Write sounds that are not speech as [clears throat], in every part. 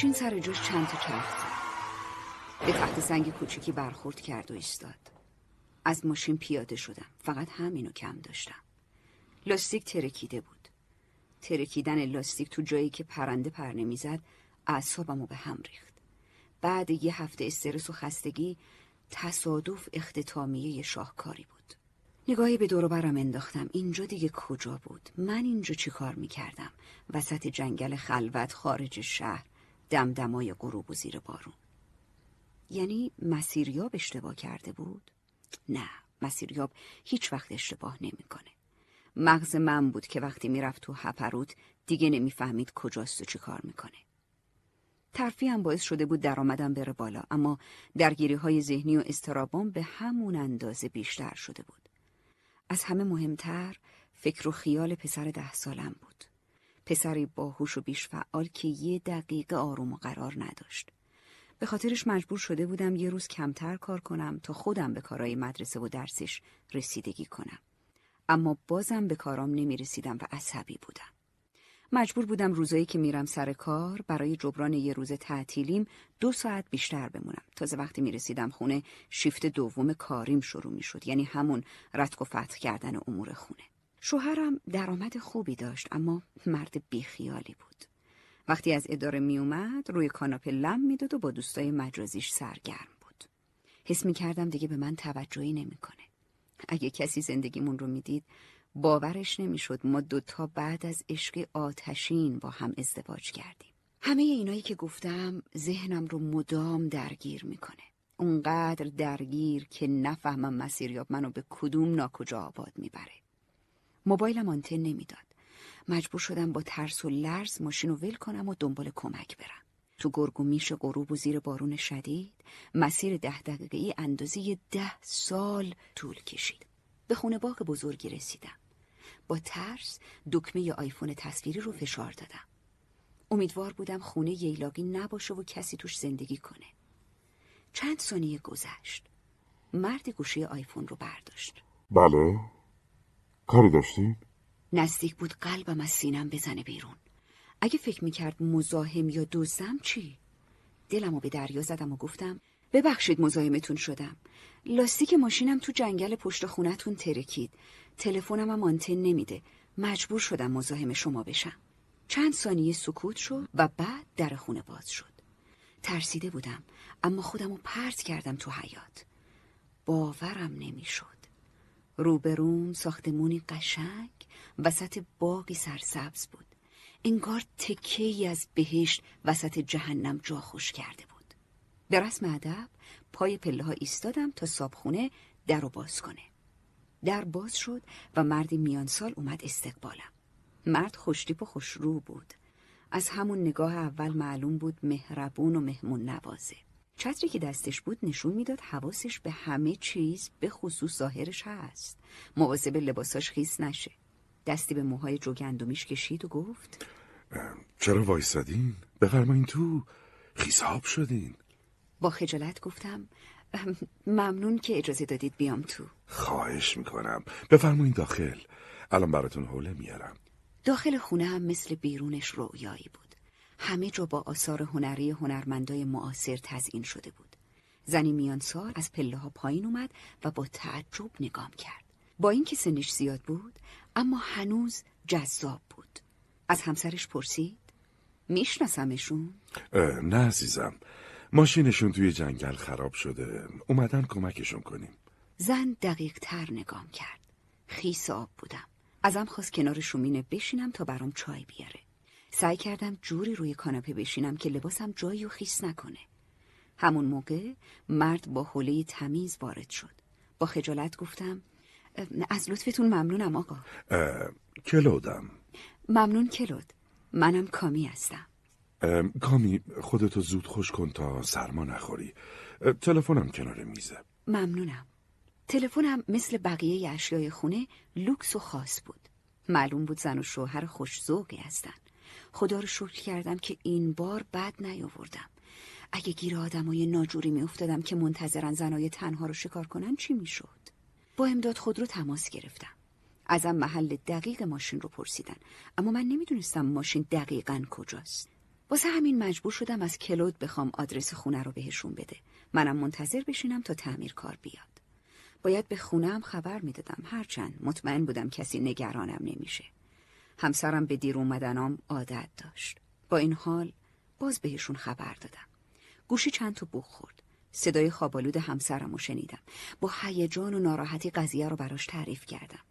ماشین سر جوش چند تا چرخ به تخت سنگ کوچیکی برخورد کرد و ایستاد. از ماشین پیاده شدم. فقط همینو کم داشتم. لاستیک ترکیده بود. ترکیدن لاستیک تو جایی که پرنده پر نمی‌زد اعصابمو به هم ریخت. بعد یه هفته استرس و خستگی تصادف اختتامیه شاهکاری بود. نگاهی به دور برم انداختم. اینجا دیگه کجا بود؟ من اینجا چی کار می‌کردم؟ وسط جنگل خلوت خارج شهر. دمدمای غروب و زیر بارون. یعنی مسیریاب اشتباه کرده بود؟ نه مسیریاب هیچ وقت اشتباه نمی‌کنه. مغز من بود که وقتی می‌رفت تو هپروت دیگه نمی‌فهمید کجاست و چی کار می‌کنه. ترفی هم باعث شده بود درآمدم بره بالا اما درگیری های ذهنی و استرابام به همون اندازه بیشتر شده بود. از همه مهمتر فکر و خیال پسر ده سالم بود. پسری باهوش و بیش فعال که یه دقیقه آروم و قرار نداشت. به خاطرش مجبور شده بودم یه روز کمتر کار کنم تا خودم به کارهای مدرسه و درسش رسیدگی کنم. اما بازم به کارام نمی رسیدم و عصبی بودم. مجبور بودم روزایی که میرم سر کار برای جبران یه روز تعطیلیم دو ساعت بیشتر بمونم. تازه وقتی می‌رسیدم خونه شیفت دوم کاریم شروع می‌شد. یعنی همون رتق و فتح کردن امور خونه. شوهرم درآمد خوبی داشت اما مرد بیخیالی بود. وقتی از اداره میومد روی کاناپه لم می‌داد و با دوستای مجازیش سرگرم بود. حس می‌کردم دیگه به من توجهی نمی‌کنه. اگه کسی زندگیمون رو می‌دید باورش نمی‌شد ما دوتا بعد از عشق آتشین با هم ازدواج کردیم. همه اینایی که گفتم ذهنم رو مدام درگیر می‌کنه. اونقدر درگیر که نفهمم مسیریاب منو به کدوم ناکجا آباد می‌بره. موبایلم آنتن نمی‌داد. مجبور شدم با ترس و لرز ماشین رو ول کنم و دنبال کمک برم. تو گرگ و میش غروب و زیر بارون شدید مسیر ده دقیقه ای اندازه ده سال طول کشید. به خونه باغ بزرگی رسیدم. با ترس دکمه آیفون تصویری رو فشار دادم. امیدوار بودم خونه ییلاقی نباشه و کسی توش زندگی کنه. چند ثانیه گذشت. مرد گوشه آیفون رو برداشت. بله؟ کاری داشتی؟ نزدیک بود قلبم از سینم بزنه بیرون. اگه فکر می‌کرد مزاحم یا دوستم چی؟ دلم رو به دریا زدم و گفتم ببخشید مزاحمتون شدم. لاستیک ماشینم تو جنگل پشت خونتون ترکید. تلفنم هم آنتن نمیده. مجبور شدم مزاحم شما بشم. چند ثانیه سکوت شد و بعد در خونه باز شد. ترسیده بودم اما خودم رو پرت کردم تو حیات باورم نمی‌شد. روبروم ساختمونی قشنگ وسط باقی سرسبز بود. انگار تکه ای از بهشت وسط جهنم جا خوش کرده بود. به رسم ادب پای پله ها ایستادم تا صابخونه در رو باز کنه. در باز شد و مردی میان سال اومد استقبالم. مرد خوشتیپ و خوشرو بود. از همون نگاه اول معلوم بود مهربون و مهمون نوازه. چتری که دستش بود نشون می‌داد حواسش به همه چیز به خصوص ظاهرش هست. مواظب لباساش خیس نشه. دستی به موهای جوگندمیش کشید و گفت چرا وایسادین؟ بفرمایین تو خیساب شدین. با خجالت گفتم ممنون که اجازه دادید بیام تو. خواهش می‌کنم. بفرمایین داخل. الان براتون حوله میارم. داخل خونه هم مثل بیرونش رویایی بود. همه جا با آثار هنری هنرمندای معاصر تزئین شده بود. زنی میانسال از پله ها پایین اومد و با تعجب نگام کرد. با اینکه سنش زیاد بود اما هنوز جذاب بود. از همسرش پرسید میشناسمشون؟ نه عزیزم. ماشینشون توی جنگل خراب شده. اومدن کمکشون کنیم. زن دقیق تر نگام کرد. خیس آب بودم. ازم خواست کنار شومینه بشینم تا برام چای بیاره. سعی کردم جوری روی کاناپه بشینم که لباسم جایی و خیس نکنه. همون موقع مرد با حوله تمیز وارد شد. با خجالت گفتم از لطفتون ممنونم آقا. کلودم. ممنون کلود. منم کامی هستم. کامی خودتو زود خوش کن تا سرما نخوری. تلفنم کنار میزه. ممنونم. تلفنم مثل بقیه اشیای خونه لوکس و خاص بود. معلوم بود زن و شوهر خوش ذوقی هستن. خدا رو شکر کردم که این بار بد نیاوردم. اگه گیر آدمای ناجوری میافتادم که منتظرن زنای تنها رو شکار کنن چی می‌شد؟ با امداد خود رو تماس گرفتم. ازم محل دقیق ماشین رو پرسیدن. اما من نمی‌دونستم ماشین دقیقا کجاست. واسه همین مجبور شدم از کلود بخوام آدرس خونه رو بهشون بده. منم منتظر بشینم تا تعمیر کار بیاد. باید به خونم خبر می‌دادم. هرچند مطمئن بودم کسی نگرانم نمیشه. همسرم به دیر اومدنام عادت داشت. با این حال باز بهشون خبر دادم. گوشی چند تا بوخ خورد. صدای خوابالود همسرم رو شنیدم. با هیجان و ناراحتی قضیه رو براش تعریف کردم.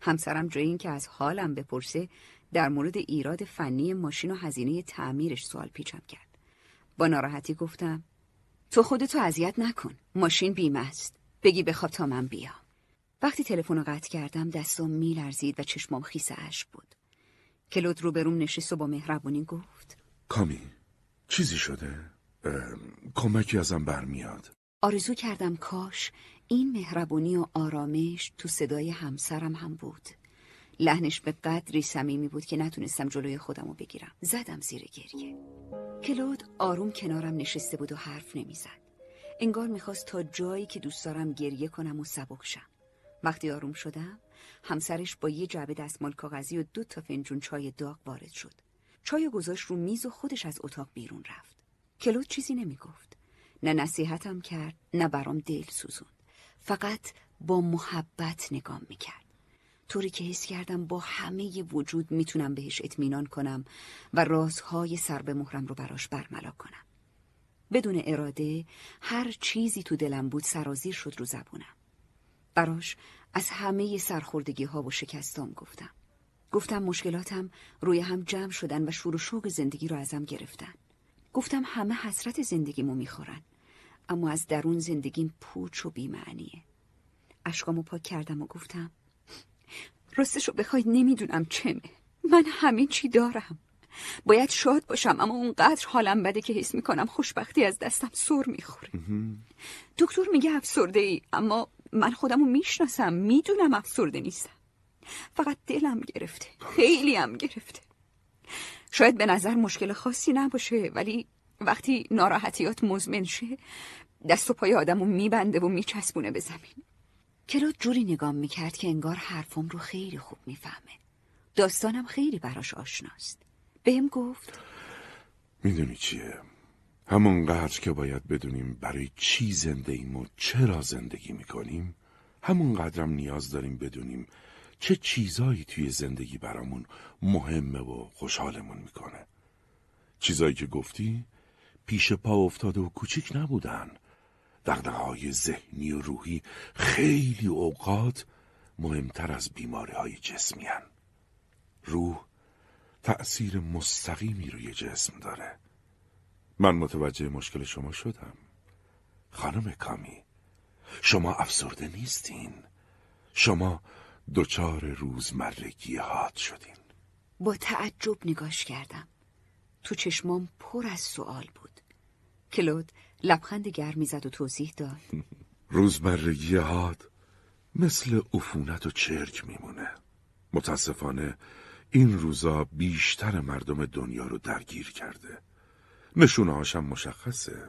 همسرم جای این که از حالم بپرسه در مورد ایراد فنی ماشین و هزینه تعمیرش سوال پیچم کرد. با ناراحتی گفتم تو خودتو اذیت نکن. ماشین بیمه است بگی بخواب تا من بیام. وقتی تلفن رو قطع کردم دستم میلرزید و چشمام خیس اشک بود. کلود روبروم نشست و با مهربونی گفت. کامی چیزی شده؟ کمکی ازم برمیاد. آرزو کردم کاش این مهربونی و آرامش تو صدای همسرم هم بود. لحنش به قدری صمیمی بود که نتونستم جلوی خودم رو بگیرم. زدم زیر گریه. کلود آروم کنارم نشسته بود و حرف نمی‌زد. انگار می‌خواست تا جایی که دوست دارم گریه کنم و سبک شم. وقتی آروم شدم همسرش با یه جعبه دستمال کاغذی و دو تا فنجون چای داغ وارد شد. چای گذاشت رو میز و خودش از اتاق بیرون رفت. کلود چیزی نمی‌گفت. نه نصیحتم کرد نه برام دل سوزون فقط با محبت نگام می‌کرد. طوری که حس کردم با همه وجود می‌تونم بهش اطمینان کنم و رازهای سر به مهرم رو براش برملا کنم. بدون اراده هر چیزی تو دلم بود سرازیر شد رو زبونم. براش از همه سرخوردگی ها و شکستام گفتم. گفتم مشکلاتم روی هم جمع شدن و شور و شوق زندگی رو ازم گرفتن. گفتم همه حسرت زندگیمو می‌خورن اما از درون زندگیم پوچ و بیمعنیه. اشکامو پاک کردم و گفتم راستشو بخواید نمی‌دونم چمه من همین چی دارم. باید شاد باشم اما اونقدر حالم بده که حس می‌کنم خوشبختی از دستم سر می‌خوره. دکتر میگه افسرده ای اما من خودمو می‌شناسم می‌دونم افسرده نیستم. فقط دلم گرفته خیلی هم گرفته. شاید به نظر مشکل خاصی نباشه ولی وقتی ناراحتیات مزمن شه دست و پای آدمو میبنده و میچسبونه به زمین. کلود جوری نگاه می‌کرد که انگار حرفم رو خیلی خوب می‌فهمه. داستانم خیلی براش آشناست. بهم گفت می‌دونی چیه؟ همونقدر که باید بدونیم برای چی زنده ایم و چرا زندگی می‌کنیم همونقدرم نیاز داریم بدونیم چه چیزایی توی زندگی برامون مهمه و خوشحالمون می‌کنه. چیزایی که گفتی پیش پا افتاده و کوچیک نبودن. های ذهنی و روحی خیلی اوقات مهمتر از بیماری های جسمی هن. روح تأثیر مستقیمی روی جسم داره. من متوجه مشکل شما شدم. خانم کامی شما افسرده نیستین. شما دچار روزمرگی حاد شدین. با تعجب نگاش کردم. تو چشمام پر از سوال بود. کلود لبخند گرمی زد و توضیح داد. [laughs] روزمرگی حاد مثل عفونت و چرک میمونه. متاسفانه این روزا بیشتر مردم دنیا رو درگیر کرده. نشونه هاشم مشخصه.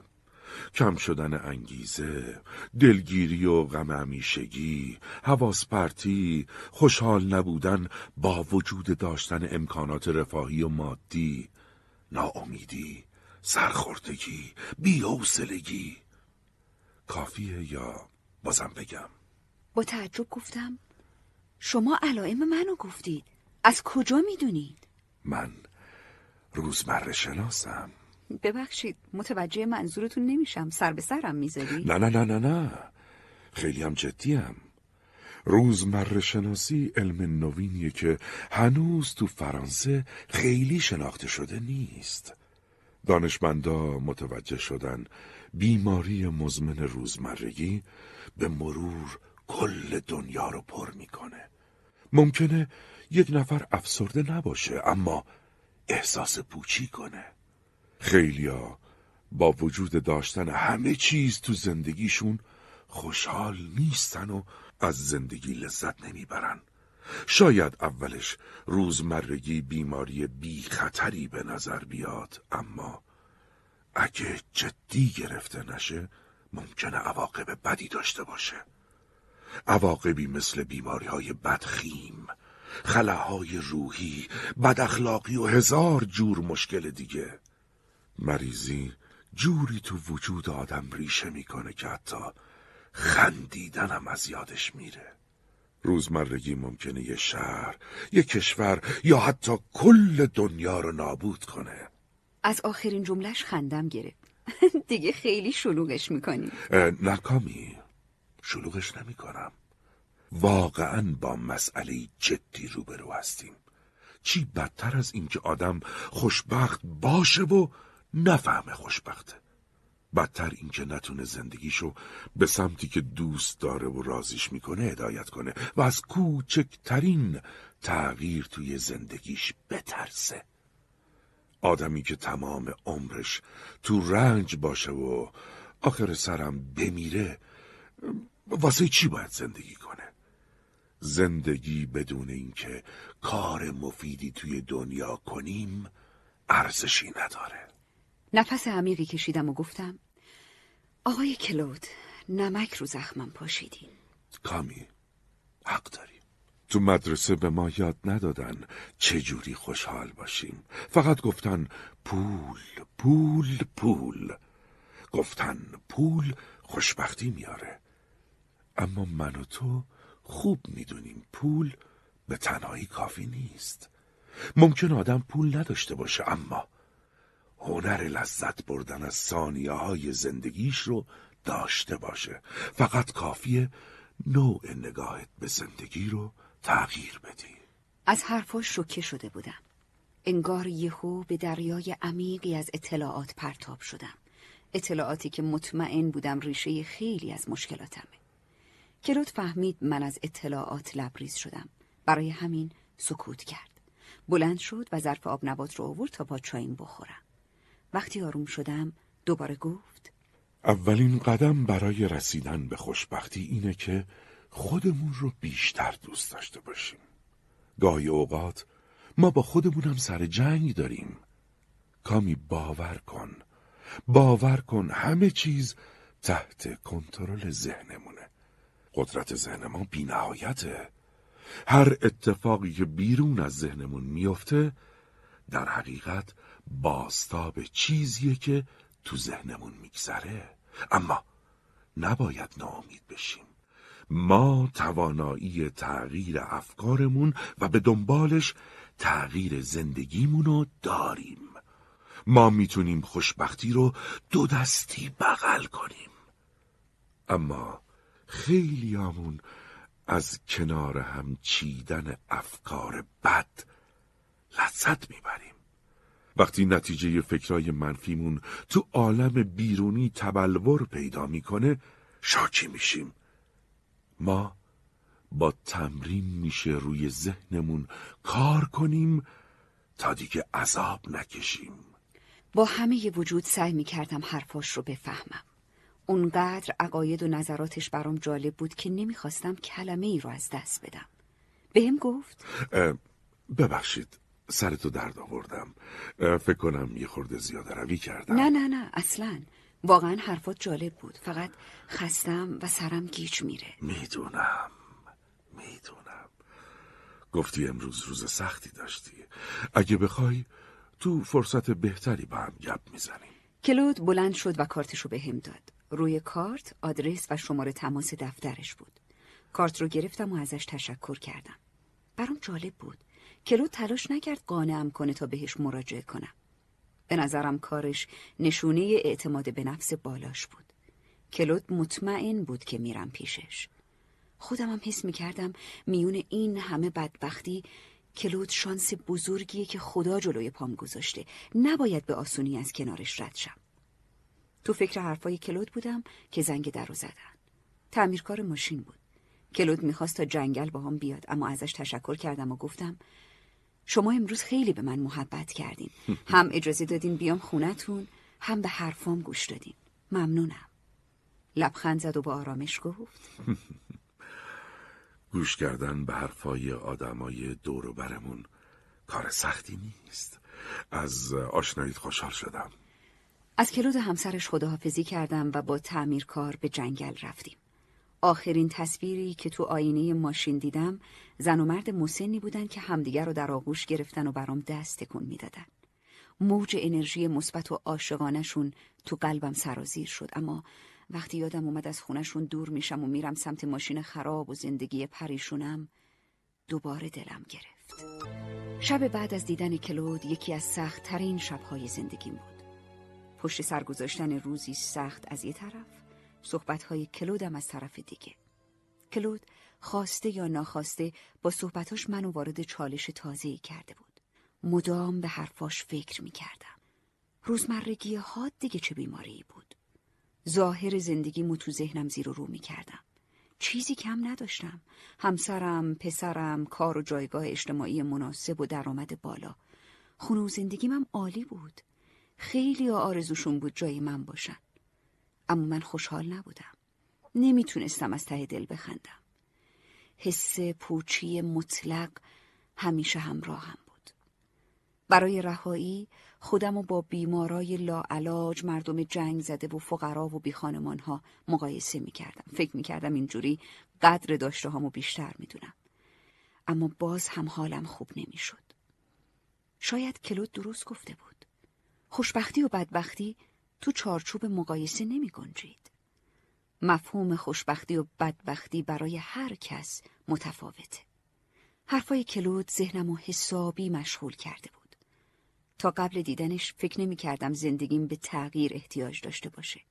کم شدن انگیزه دلگیری و غم همیشگی حواس پرتی خوشحال نبودن با وجود داشتن امکانات رفاهی و مادی ناامیدی سرخوردگی بیحوصلگی. کافیه یا بازم بگم؟ با تعجب گفتم شما علائم منو گفتید. از کجا می‌دونید؟ من روزمره شناسم. ببخشید متوجه منظورتون نمیشم. سر به سرم می‌ذاری؟ نه نه نه نه نه. خیلی هم جدیم روزمره شناسی علم نوینیه که هنوز تو فرانسه خیلی شناخته شده نیست. دانشمندا متوجه شدن بیماری مزمن روزمرگی به مرور کل دنیا رو پر می‌کنه. ممکنه یک نفر افسرده نباشه اما احساس پوچی کنه. خیلیا با وجود داشتن همه چیز تو زندگیشون خوشحال نیستن و از زندگی لذت نمی‌برن. شاید اولش روزمرگی بیماری بی خطری به نظر بیاد اما اگه جدی گرفته نشه ممکنه عواقب بدی داشته باشه. عواقبی مثل بیماری های بدخیم خلاهای روحی بد اخلاقی و هزار جور مشکل دیگه. مریضی جوری تو وجود آدم ریشه می‌کنه که حتی خندیدنم از یادش میره. روزمرگی ممکنه یه شهر، یه کشور یا حتی کل دنیا رو نابود کنه. از آخرین جملهش خندم گرفت. [laughs] دیگه خیلی شلوغش می‌کنی. نکامی شلوغش نمی‌کنم. واقعا با مسئله جدی روبرو هستیم. چی بدتر از اینکه آدم خوشبخت باشه و نفهمه خوشبخته. بدتر اینکه نتونه زندگیشو به سمتی که دوست داره و رازیش می‌کنه هدایت کنه و از کوچکترین تغییر توی زندگیش بترسه. آدمی که تمام عمرش تو رنج باشه و آخر سرم بمیره واسه چی باید زندگی کنه؟ زندگی بدون اینکه کار مفیدی توی دنیا کنیم ارزشی نداره. نفس عمیقی کشیدم و گفتم آقای کلود نمک رو زخمم پاشیدین. کامی حق داری تو مدرسه به ما یاد ندادن چجوری خوشحال باشیم. فقط گفتن پول پول پول. گفتن پول خوشبختی میاره. اما من و تو خوب می‌دونیم پول به تنهایی کافی نیست. ممکن آدم پول نداشته باشه اما هنر لذت بردن از ثانیه های زندگیش رو داشته باشه. فقط کافیه نوع نگاهت به زندگی رو تغییر بدی. از حرفاش شوکه شده بودم. انگار یهو به دریای عمیقی از اطلاعات پرتاب شدم. اطلاعاتی که مطمئن بودم ریشه خیلی از مشکلاتمه. کلود فهمید من از اطلاعات لبریز شدم. برای همین سکوت کرد. بلند شد و ظرف آب نبات رو آورد تا با چایم بخورم. وقتی آروم شدم دوباره گفت اولین قدم برای رسیدن به خوشبختی اینه که خودمون رو بیشتر دوست داشته باشیم. گاهی اوقات ما با خودمونم سر جنگ داریم. کامی باور کن باور کن همه چیز تحت کنترل ذهنمونه. قدرت ذهن ما بینهایته. هر اتفاقی که بیرون از ذهنمون میفته در حقیقت باستاب چیزیه که تو ذهنمون میگذره. اما نباید ناامید بشیم. ما توانایی تغییر افکارمون و به دنبالش تغییر زندگیمونو داریم. ما می‌تونیم خوشبختی رو دو دستی بغل کنیم. اما خیلیامون از کنار هم چیدن افکار بد لذت می‌بریم. وقتی نتیجه فکرای منفیمون تو عالم بیرونی تبلور پیدا می‌کنه شاکی میشیم. ما با تمرین میشه روی ذهنمون کار کنیم تا دیگه عذاب نکشیم. با همه وجود سعی می‌کردم حرفاش رو بفهمم. اونقدر عقاید و نظراتش برام جالب بود که نمی‌خواستم کلمه ای رو از دست بدم. بهم گفت؟ ببخشید. سرتو درد آوردم. فکر کنم یه خورده زیاده روی کردم. نه نه نه اصلا. واقعا حرفات جالب بود. فقط خستم و سرم گیج میره. می‌دونم. می‌دونم. گفتی امروز روز سختی داشتی. اگه بخوای تو فرصت بهتری با هم گپ می‌زنیم. کلود بلند شد و کارتشو به هم داد. روی کارت آدرس و شماره تماس دفترش بود. کارت رو گرفتم و ازش تشکر کردم. برام جالب بود. کلود تلاش نکرد قانعم کنه تا بهش مراجعه کنم. به نظرم کارش نشونه اعتماد به نفس بالاش بود. کلود مطمئن بود که میرم پیشش. خودم هم حس می‌کردم میون این همه بدبختی کلود شانس بزرگیه که خدا جلوی پام گذاشته. نباید به آسونی از کنارش رد شم. تو فکر حرفای کلود بودم که زنگ در رو زدن. تعمیرکار ماشین بود. کلود می‌خواست تا جنگل با هم بیاد اما ازش تشکر کردم و گفتم شما امروز خیلی به من محبت کردین. [laughs] هم اجازه دادین بیام خونتون هم به حرفام گوش دادین. ممنونم. لبخند زد و با آرامش گفت. [laughs] گوش کردن به حرفای آدمای دور و برمون کار سختی نیست. از آشناییت خوشحال شدم. از کلود همسرش خداحافظی کردم و با تعمیرکار به جنگل رفتیم. آخرین تصویری که تو آینه ماشین دیدم زن و مرد مسنی بودن که همدیگر رو در آغوش گرفتن و برام دست تکون می‌دادن. موج انرژی مثبت و عاشقانشون تو قلبم سرازیر شد اما وقتی یادم اومد از خونشون دور میشم و میرم سمت ماشین خراب و زندگی پریشونم دوباره دلم گرفت شب بعد از دیدن کلود یکی از سخت ترین شبهای زندگیم بود پشت سر گذاشتن روزی سخت از یه طرف صحبتهای کلودم از طرف دیگه. کلود خواسته یا ناخواسته با صحبتاش منو وارد چالش تازه‌ای کرده بود. مدام به حرفاش فکر می‌کردم. روزمرگی ها دیگه چه بیماری بود. ظاهر زندگیمو تو ذهنم زیر و رو می‌کردم. چیزی کم نداشتم. همسرم، پسرم، کار و جایگاه اجتماعی مناسب و درآمد بالا. خونه و زندگیم عالی بود. خیلی آرزوشون بود جای من باشن. اما من خوشحال نبودم نمی‌تونستم از ته دل بخندم حس پوچی مطلق همیشه همراهم بود برای رهایی خودم و با بیمارای لاعلاج مردم جنگ زده و فقرا و بیخانمان ها مقایسه می کردم. فکر می کردم اینجوری قدر داشته هامو بیشتر می دونم. اما باز هم حالم خوب نمی شد. شاید کلود درست گفته بود. خوشبختی و بدبختی تو چارچوب مقایسه نمی گنجید. مفهوم خوشبختی و بدبختی برای هر کس متفاوته. حرفای کلود ذهنم و حسابی مشغول کرده بود. تا قبل دیدنش فکر نمی کردم زندگیم به تغییر احتیاج داشته باشه.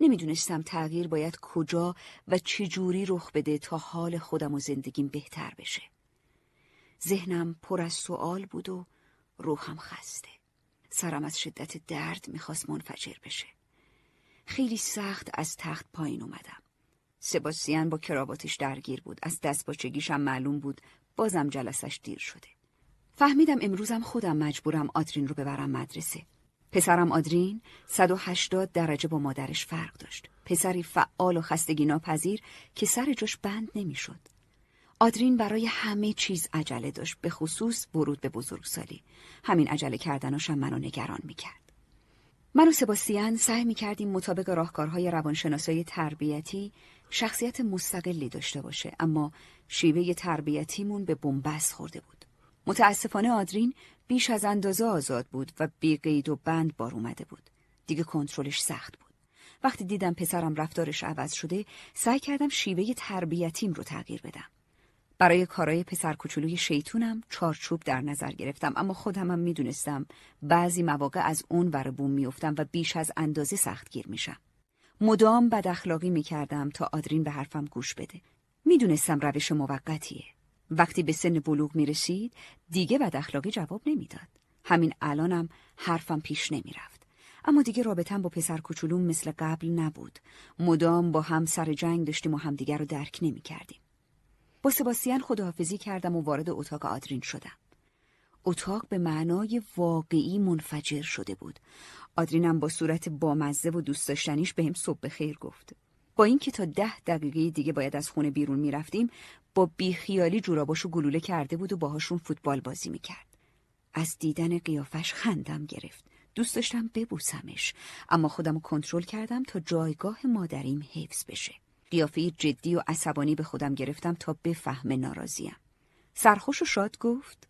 نمی‌دونستم تغییر باید کجا و چجوری رخ بده تا حال خودم و زندگیم بهتر بشه. ذهنم پر از سوال بود و روحم خسته. سرم از شدت درد می‌خواست منفجر بشه. خیلی سخت از تخت پایین اومدم. سباسیان با کراواتش درگیر بود. از دست باچگیشم معلوم بود بازم جلسش دیر شده. فهمیدم امروزم خودم مجبورم آدرین رو ببرم مدرسه. پسرم آدرین 180 درجه با مادرش فرق داشت. پسری فعال و خستگی ناپذیر که سر جاش بند نمی‌شد. آدرین برای همه چیز عجله داشت به خصوص ورود به بزرگسالی. همین عجله کردناشم منو نگران می‌کرد. من و سباستیان سعی می‌کردیم مطابق راهکارهای روانشناسای تربیتی شخصیت مستقلی داشته باشه اما شیوه تربیتیمون به بنبست خورده بود. متاسفانه آدرین بیش از اندازه آزاد بود و بی قید و بند بار اومده بود. دیگه کنترلش سخت بود. وقتی دیدم پسرم رفتارش عوض شده، سعی کردم شیوه تربیتیم رو تغییر بدم. برای کارای پسر کوچولوی شیطونم چارچوب در نظر گرفتم اما خودمم می‌دونستم بعضی مواقع از اون ور بوم میافتم و بیش از اندازه سختگیر میشم. مدام بد اخلاقی می‌کردم تا آدرین به حرفم گوش بده. می‌دونستم روش موقتیه. وقتی به سن بلوغ می رسید دیگه بد اخلاقی جواب نمی‌داد. همین الانم حرفم پیش نمی رفت. اما دیگه رابطم با پسر کوچولوم مثل قبل نبود. مدام با هم سر جنگ داشتیم و همدیگر رو درک نمی کردیم. با سباسیان خداحافظی کردم و وارد اتاق آدرین شدم. اتاق به معنای واقعی منفجر شده بود. آدرینم با صورت بامزه و دوست داشتنیش بهم صبح خیر گفت. با اینکه تا ده دقیقه دیگه باید از خونه بیرون می‌رفتیم با بیخیالی جوراباشو گلوله کرده بود و باهاشون فوتبال بازی می‌کرد. از دیدن قیافش خندم گرفت. دوست داشتم ببوسمش اما خودم کنترل کردم تا جایگاه مادریم حفظ بشه. قیافه جدی و عصبانی به خودم گرفتم تا بفهم ناراضیم. سرخوش و شاد گفت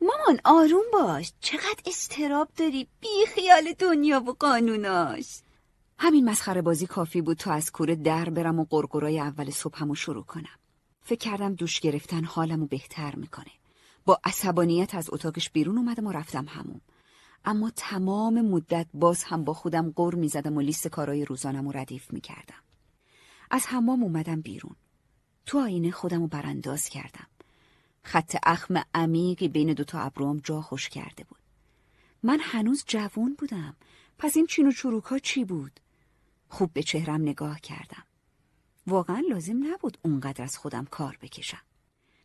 مامان آروم باش چقدر استراب داری؟ بی خیال دنیا و قانوناش. همین مسخره بازی کافی بود تا از کوره در برم و قرقرای اول صبحمو شروع کنم. فکر کردم دوش گرفتن حالمو بهتر می‌کنه. با عصبانیت از اتاقش بیرون اومدم و رفتم هموم. اما تمام مدت باز هم با خودم قر می‌زدم و لیست کارای روزانم رو ردیف می‌کردم. از حمام اومدم بیرون. تو آینه خودم برانداز کردم. خط اخم عمیقی بین دوتا ابروام جا خوش کرده بود. من هنوز جوون بودم. پس این چین و چروک چی بود؟ خوب به چهرم نگاه کردم. واقعا لازم نبود اونقدر از خودم کار بکشم.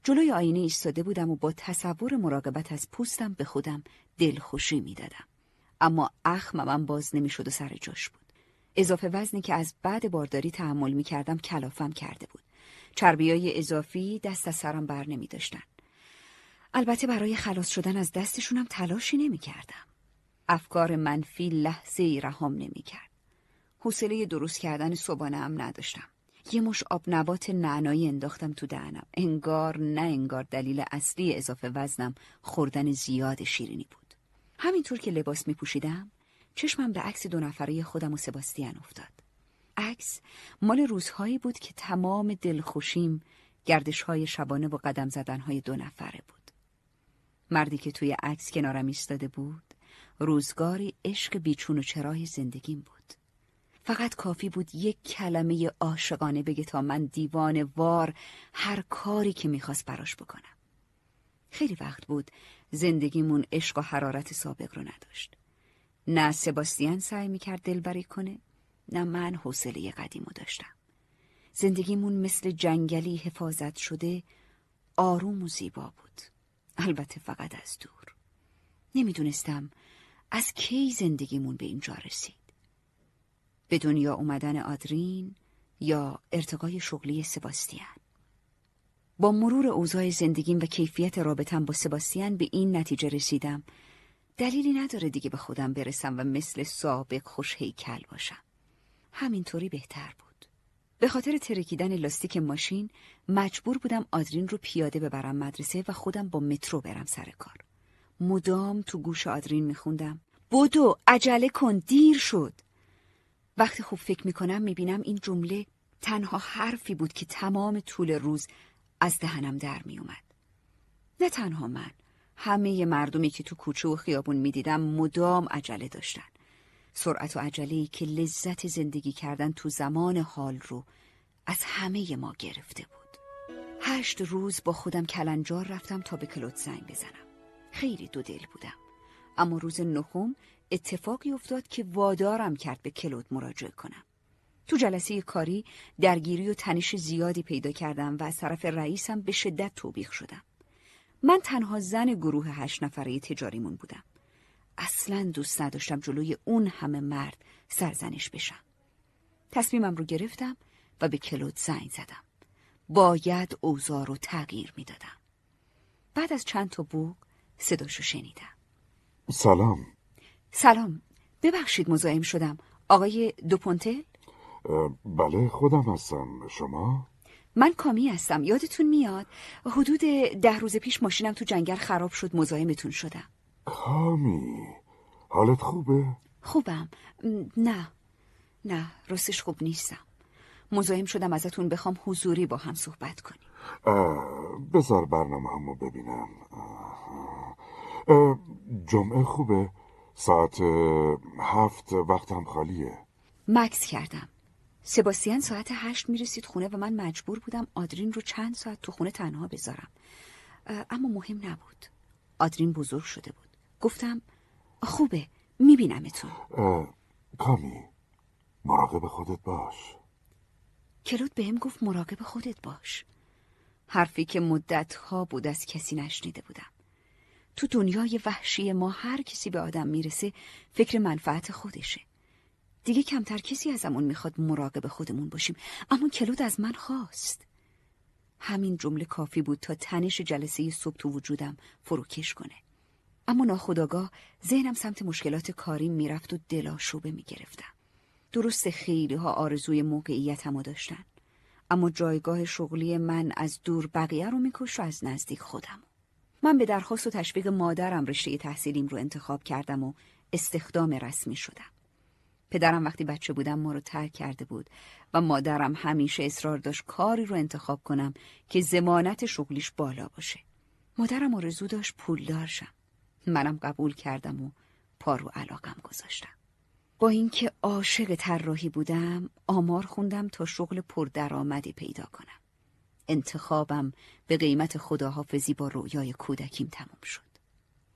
جلوی آینه ایستاده بودم و با تصور مراقبت از پوستم به خودم دلخوشی می‌دادم. اما اخمم باز نمی‌شد و سر جاش بود. اضافه وزنی که از بعد بارداری تحمل می کردم کلافم کرده بود. چربیای اضافی دست از سرم بر نمی داشتن. البته برای خلاص شدن از دستشونم تلاشی نمی کردم. افکار منفی لحظه ای رهام نمی کرد. حوصله درست کردن صبحانه هم نداشتم. یه مش آب نبات نعنایی انداختم تو دهنم. انگار نه انگار دلیل اصلی اضافه وزنم خوردن زیاد شیرینی بود. همینطور که لباس می پوشیدم چشمم به عکس دو نفره خودم و سباستیان افتاد. عکس مال روزهایی بود که تمام دلخوشیم گردش های شبانه و قدم زدن های دو نفره بود. مردی که توی عکس کنارم ایستاده بود روزگاری عشق بیچون و چرای زندگیم بود. فقط کافی بود یک کلمه عاشقانه بگه تا من دیوان وار هر کاری که می‌خواست براش بکنم. خیلی وقت بود زندگیمون عشق و حرارت سابق رو نداشت. نه سباستیان سعی می‌کرد دلبری کنه نه من حوصله قدیمو داشتم. زندگیمون مثل جنگلی حفاظت شده آروم و زیبا بود. البته فقط از دور. نمی‌دونستم از کی زندگیمون به اینجا رسید. به دنیا اومدن آدرین یا ارتقای شغلی سباستیان. با مرور اوضاع زندگیم و کیفیت رابطم با سباستیان به این نتیجه رسیدم دلیلی نداره دیگه به خودم برسم و مثل سابق خوش هیکل باشم. همینطوری بهتر بود. به خاطر ترکیدن لاستیک ماشین مجبور بودم آدرین رو پیاده ببرم مدرسه و خودم با مترو برم سر کار. مدام تو گوش آدرین میخوندم بدو عجله کن دیر شد. وقتی خوب فکر می‌کنم می‌بینم این جمله تنها حرفی بود که تمام طول روز از دهنم در میومد. نه تنها من همه مردمی که تو کوچه و خیابون می‌دیدم مدام عجله داشتن. سرعت و عجله‌ای که لذت زندگی کردن تو زمان حال رو از همه ما گرفته بود. هشت روز با خودم کلنجار رفتم تا به کلوت زنگ بزنم. خیلی دو دل بودم. اما روز نهم اتفاقی افتاد که وادارم کرد به کلوت مراجعه کنم. تو جلسه کاری درگیری و تنش زیادی پیدا کردم و از طرف رئیسم به شدت توبیخ شدم. من تنها زن گروه هشت نفره تجاریمون بودم. اصلا دوست نداشتم جلوی اون همه مرد سرزنش بشم. تصمیمم رو گرفتم و به کلود زنگ زدم. باید اوضاع رو تغییر می‌دادم. بعد از چند تا بوق صداشو شنیدم. سلام سلام. ببخشید مزاحم شدم. آقای دوپونتل؟ بله خودم هستم شما من کامی هستم. یادتون میاد؟ حدود ده روز پیش ماشینم تو جنگل خراب شد مزاحمتون شدم. کامی حالت خوبه؟ خوبم. نه. نه راستش خوب نیستم. مزاحم شدم ازتون بخوام حضوری با هم صحبت کنیم. بذار برنامه همو ببینم. جمعه خوبه؟ ساعت هفت وقتم خالیه. مکس کردم. سباستیان ساعت هشت می‌رسید خونه و من مجبور بودم آدرین رو چند ساعت تو خونه تنها بذارم. اما مهم نبود. آدرین بزرگ شده بود. گفتم خوبه میبینمتون. کامی مراقب خودت باش. کلود بهم گفت مراقب خودت باش. حرفی که مدتها بود از کسی نشنیده بودم. تو دنیای وحشی ما هر کسی به آدم می‌رسه فکر منفعت خودشه. دیگه کمتر کسی ازمون می‌خواد مراقب خودمون باشیم. اما کلود از من خواست. همین جمله کافی بود تا تنش جلسه صبح تو وجودم فروکش کنه. اما ناخداگاه ذهنم سمت مشکلات کاریم می‌رفت و دلاشوبه می‌گرفتم. درست خیلی ها آرزوی موقعیتمو داشتن. اما جایگاه شغلی من از دور بقیه رو میکش و از نزدیک خودم من به درخواست و تشویق مادرم رشته تحصیلیم رو انتخاب کردم و استخدام رسمی شدم. پدرم وقتی بچه بودم ما رو ترک کرده بود و مادرم همیشه اصرار داشت کاری رو انتخاب کنم که زمانت شغلیش بالا باشه. مادرم آرزو داشت پولدار شم. منم قبول کردم و پا رو علاقم گذاشتم. با اینکه عاشق طراحی بودم آمار خوندم تا شغل پردرآمدی پیدا کنم. انتخابم به قیمت خداحافظی با رویای کودکیم تمام شد.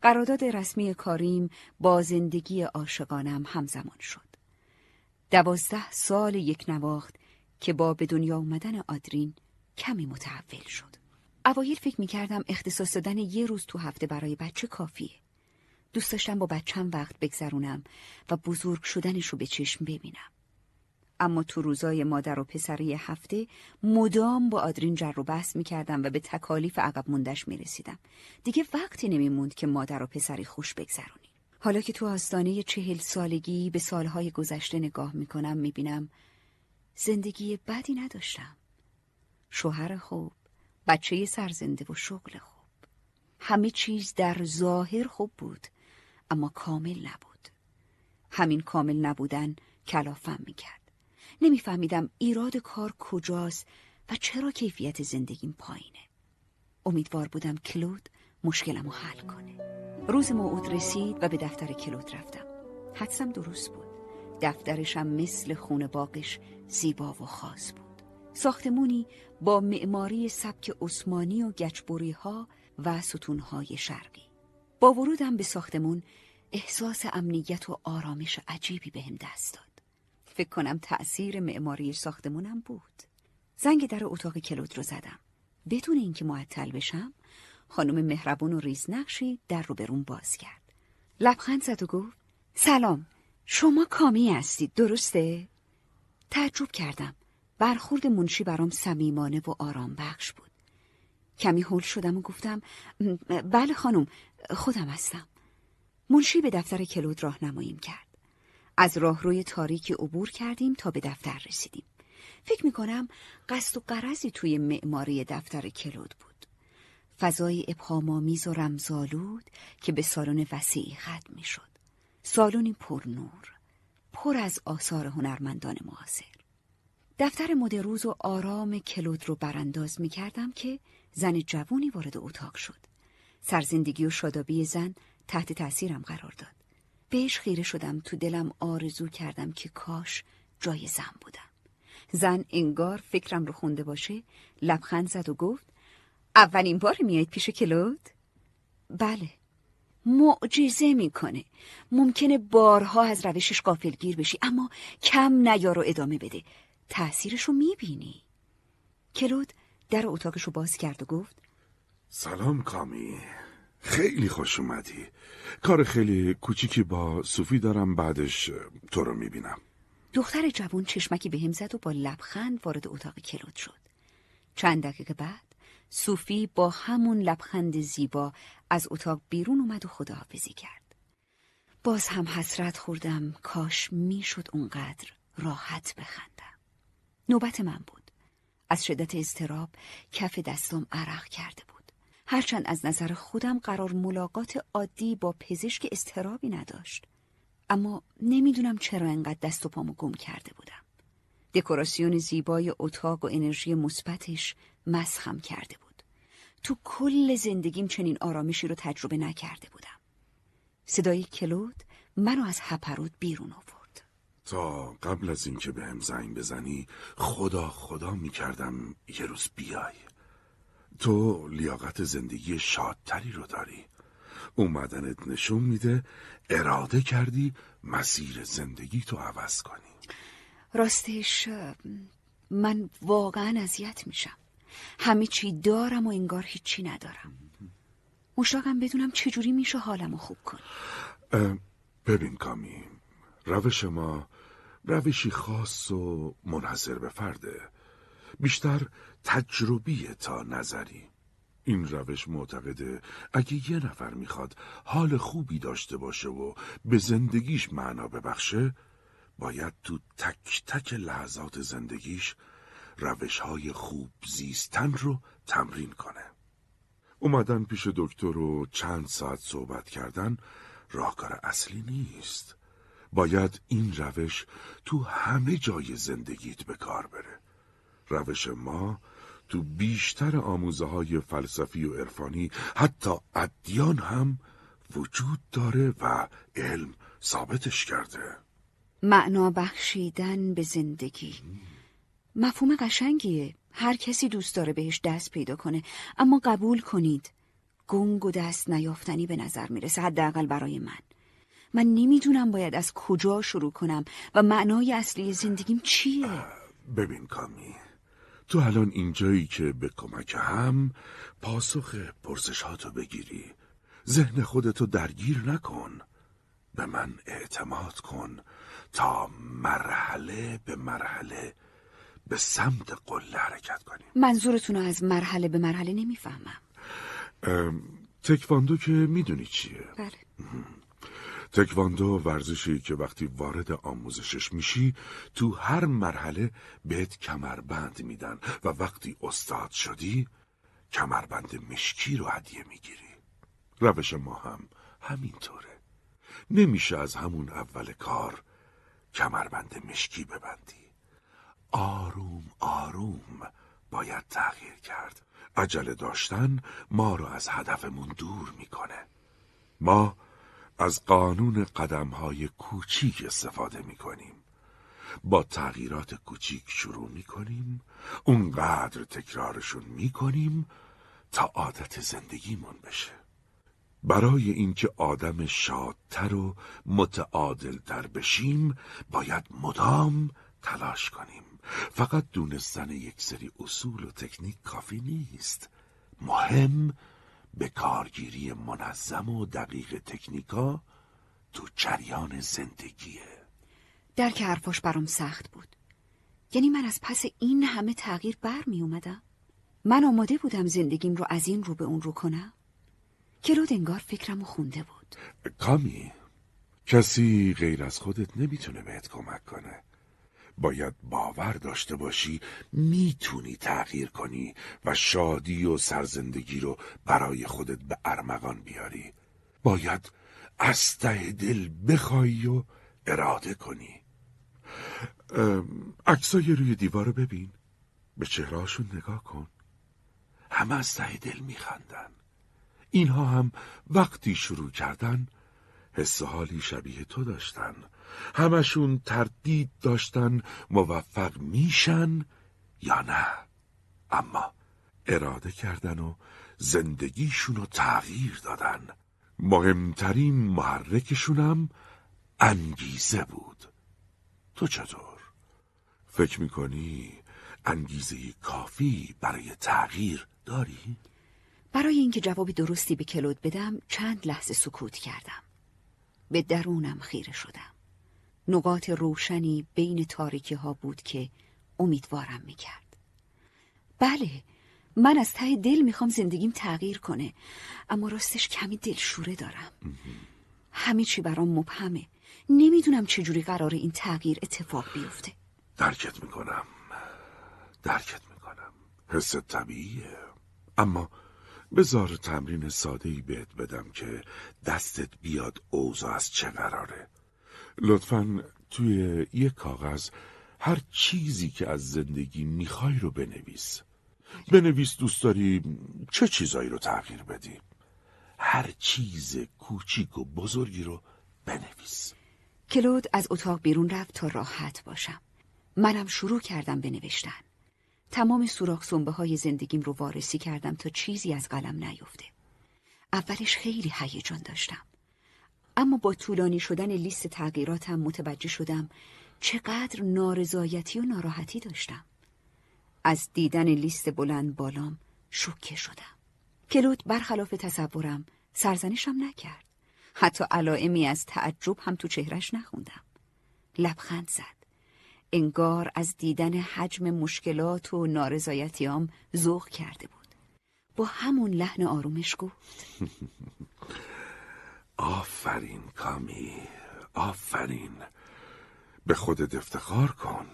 قرارداد رسمی کاریم با زندگی عاشقانم همزمان شد. دوازده سال یک نواخت که با به دنیا اومدن آدرین کمی متحول شد اوایل فکر می کردم اختصاص دادن یه روز تو هفته برای بچه کافیه دوست داشتم با بچم وقت بگذرونم و بزرگ شدنش رو به چشم ببینم. اما تو روزای مادر و پسری هفته مدام با آدرین جر و بحث می کردم و به تکالیف عقب موندش می رسیدم. دیگه وقتی نمی موند که مادر و پسری خوش بگذرونیم. حالا که تو آستانه چهل سالگی به سالهای گذشته نگاه می کنم می بینم زندگی بدی نداشتم. شوهر خوب، بچه سرزنده و شغل خوب. همه چیز در ظاهر خوب بود. اما کامل نبود همین کامل نبودن کلافم می‌کرد نمیفهمیدم ایراد کار کجاست و چرا کیفیت زندگیم پایینه امیدوار بودم کلود مشکلمو حل کنه. روز موعود رسید و به دفتر کلود رفتم. حدسم درست بود. دفترشم مثل خونه باقش زیبا و خاص بود. ساختمونی با معماری سبک عثمانی و گچبوری ها و ستونهای شرقی. با ورودم به ساختمون احساس امنیت و آرامش عجیبی بهم دست داد. فکر کنم تأثیر معماری ساختمونم بود. زنگ در اتاق کلود رو زدم. بدون اینکه معطل بشم خانم مهربون و ریزنقشی در رو برون باز کرد. لبخند زد و گفت سلام شما کامی هستید درسته؟ تعجب کردم. برخورد منشی برام صمیمانه و آرام بخش بود. کمی هول شدم و گفتم بله خانم خودم هستم. منشی به دفتر کلود راهنماییم کرد. از راهروی تاریکی عبور کردیم تا به دفتر رسیدیم. فکر می‌کنم قصد و قرضی توی معماری دفتر کلود بود. فضای ابهامآمیز و رمزآلود که به سالن وسیعی ختم می‌شد. سالونی پر نور پر از آثار هنرمندان معاصر. دفتر مدروز و آرام کلود رو برانداز می کردم که زن جوونی وارد اتاق شد. سرزندگی و شادابی زن تحت تأثیرم قرار داد. بهش خیره شدم تو دلم آرزو کردم که کاش جای زن بودم. زن انگار فکرم رو خونده باشه لبخند زد و گفت اولین بار میایید پیش کلود؟ بله. معجزه می‌کنه. ممکنه بارها از روشش گیر بشی اما کم نیار و ادامه بده. تأثیرش رو می‌بینی. کلود در اتاقش رو باز کرد و گفت سلام کامی. خیلی خوش اومدی. کار خیلی کوچیکی با صوفی دارم بعدش تو رو می‌بینم. دختر جوان چشمکی به هم زد و با لبخند وارد اتاق کلود شد. چند دقیقه بعد صوفی با همون لبخند زیبا از اتاق بیرون اومد و خداحافظی کرد. باز هم حسرت خوردم کاش می‌شد اونقدر راحت بخندم. نوبت من بود. از شدت اضطراب کف دستم عرق کرده بود. هرچند از نظر خودم قرار ملاقات عادی با پزشک استرابی نداشت. اما نمی‌دونم چرا انقدر دست و پامو گم کرده بودم. دکوراسیون زیبای اتاق و انرژی مثبتش مسخم کرده بود. تو کل زندگیم چنین آرامشی رو تجربه نکرده بودم. صدای کلود منو از هپرود بیرون آورد. تا قبل از اینکه به هم زنگ بزنی خدا خدا می‌کردم یه روز بیای. تو لیاقت زندگی شادتری رو داری. اومدنت نشون میده اراده کردی مسیر زندگی تو عوض کنی. راستش من واقعا اذیت میشم. همه چی دارم و انگار هیچی ندارم. مشتاقم بدونم چجوری میشه حالمو خوب کن ببین کامی روش ما روشی خاص و منحصر به فرده. بیشتر تجربیه تا نظری. این روش معتقده اگه یه نفر می‌خواد حال خوبی داشته باشه و به زندگیش معنا ببخشه باید تو تک تک لحظات زندگیش روش های خوب زیستن رو تمرین کنه. اومدن پیش دکتر و چند ساعت صحبت کردن راهکار اصلی نیست. باید این روش تو همه جای زندگیت به کار بره. روش ما تو بیشتر آموزه های فلسفی و عرفانی حتی ادیان هم وجود داره و علم ثابتش کرده. معنا بخشیدن به زندگی. مفهوم قشنگیه. هر کسی دوست داره بهش دست پیدا کنه. اما قبول کنید گنگ و دست نیافتنی به نظر می‌رسه حداقل برای من. من نمی‌دونم باید از کجا شروع کنم و معنای اصلی زندگیم چیه. ببین کامی تو الان اینجایی که به کمک هم پاسخ پرسشاتو بگیری. ذهن خودتو درگیر نکن. به من اعتماد کن تا مرحله به مرحله به سمت قله حرکت کنیم. منظورتون از مرحله به مرحله نمی‌فهمم. تکواندو که می‌دونی چیه؟ بله. تکواندو ورزشی که وقتی وارد آموزشش میشی تو هر مرحله بهت کمربند میدن و وقتی استاد شدی کمربند مشکی رو هدیه می‌گیری. روش ما هم همینطوره. نمیشه از همون اول کار کمربند مشکی ببندی. آروم آروم باید تغییر کرد. عجله داشتن ما رو از هدفمون دور می‌کنه. ما از قانون قدم های کوچیک استفاده می‌کنیم. با تغییرات کوچیک شروع می‌کنیم. اونقدر تکرارشون می‌کنیم تا عادت زندگیمون بشه. برای اینکه آدم شادتر و متعادلتر بشیم باید مدام تلاش کنیم. فقط دونستن یک سری اصول و تکنیک کافی نیست. مهم به کارگیری منظم و دقیق تکنیکا تو جریان زندگیه. درک حرفاش برام سخت بود. یعنی من از پس این همه تغییر بر می اومدم من آماده بودم زندگیم رو از این رو به اون رو کنم؟ کلود انگار فکرم خونده بود. کامی کسی غیر از خودت نمی‌تونه بهت کمک کنه. باید باور داشته باشی می‌تونی تغییر کنی و شادی و سرزندگی رو برای خودت به ارمغان بیاری. باید از ته دل بخوای و اراده کنی. عکسای روی دیوار رو ببین. به چهرهاشون نگاه کن. همه از ته دل میخندن. اینها هم وقتی شروع کردن حس حالی شبیه تو داشتن همشون تردید داشتن موفق میشن یا نه اما اراده کردن و زندگیشون رو تغییر دادن مهمترین محرکشونم انگیزه بود تو چطور؟ فکر می‌کنی انگیزه کافی برای تغییر داری؟ برای اینکه جواب درستی به کلود بدم چند لحظه سکوت کردم. به درونم خیره شدم. نقاط روشنی بین تاریکی ها بود که امیدوارم می‌کرد. بله من از ته دل می‌خوام زندگیم تغییر کنه اما راستش کمی دلشوره دارم. همه چی برام مبهمه. نمی‌دونم چجوری قرار این تغییر اتفاق بیفته. درکت می‌کنم. درکت می‌کنم. حس طبیعیه. اما بذار تمرین ساده ای بهت بدم که دستت بیاد اوضاع از چه قراره. لطفا توی یک کاغذ هر چیزی که از زندگی می‌خوای رو بنویس. بنویس دوست داری چه چیزایی رو تغییر بدی؟ هر چیز کوچیک و بزرگی رو بنویس. کلود از اتاق بیرون رفت تا راحت باشم. منم شروع کردم بنوشتن تمام سوراخ سنبه های زندگیم رو وارسی کردم تا چیزی از قلم نیفته. اولش خیلی هیجان داشتم. اما با طولانی شدن لیست تغییراتم متوجه شدم چقدر نارضایتی و ناراحتی داشتم. از دیدن لیست بلند بالام شوکه شدم. کلود برخلاف تصورم سرزنشم نکرد. حتی علائمی از تعجب هم تو چهرش نخوندم. لبخند زد. انگار از دیدن حجم مشکلات و نارضایتیام ذوق کرده بود. با همون لحن آرومش گفت. [laughs] آفرین کامی آفرین. به خودت افتخار کن.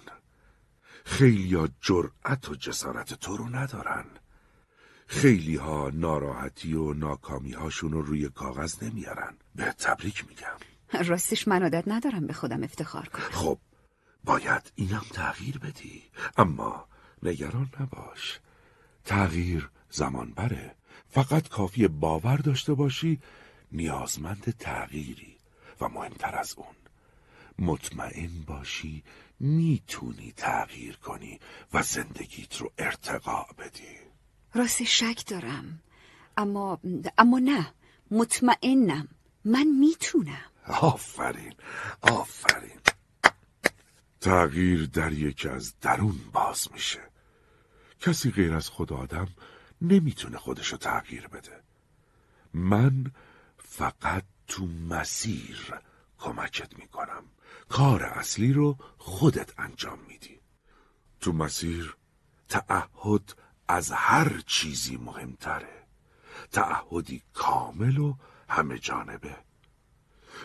خیلی ها جرأت و جسارت تو رو ندارن. خیلی ها ناراحتی و ناکامی هاشون رو روی کاغذ نمیارن. به تبریک میگم. راستش من عادت ندارم به خودم افتخار کنم. خب باید اینم تغییر بدی. اما نگران نباش. تغییر زمان بره فقط کافی باور داشته باشی نیازمند تغییری. و مهمتر از اون مطمئن باشی می‌تونی تغییر کنی و زندگیت رو ارتقا بدی. راست شک دارم. اما اما نه مطمئنم. من می‌تونم. آفرین آفرین. تغییر در یکی از درون باز میشه. کسی غیر از خود آدم نمی‌تونه خودشو تغییر بده. من فقط تو مسیر کمکت می‌کنم. کار اصلی رو خودت انجام میدی. تو مسیر تعهد از هر چیزی مهمتره. تعهدی کامل و همه جانبه.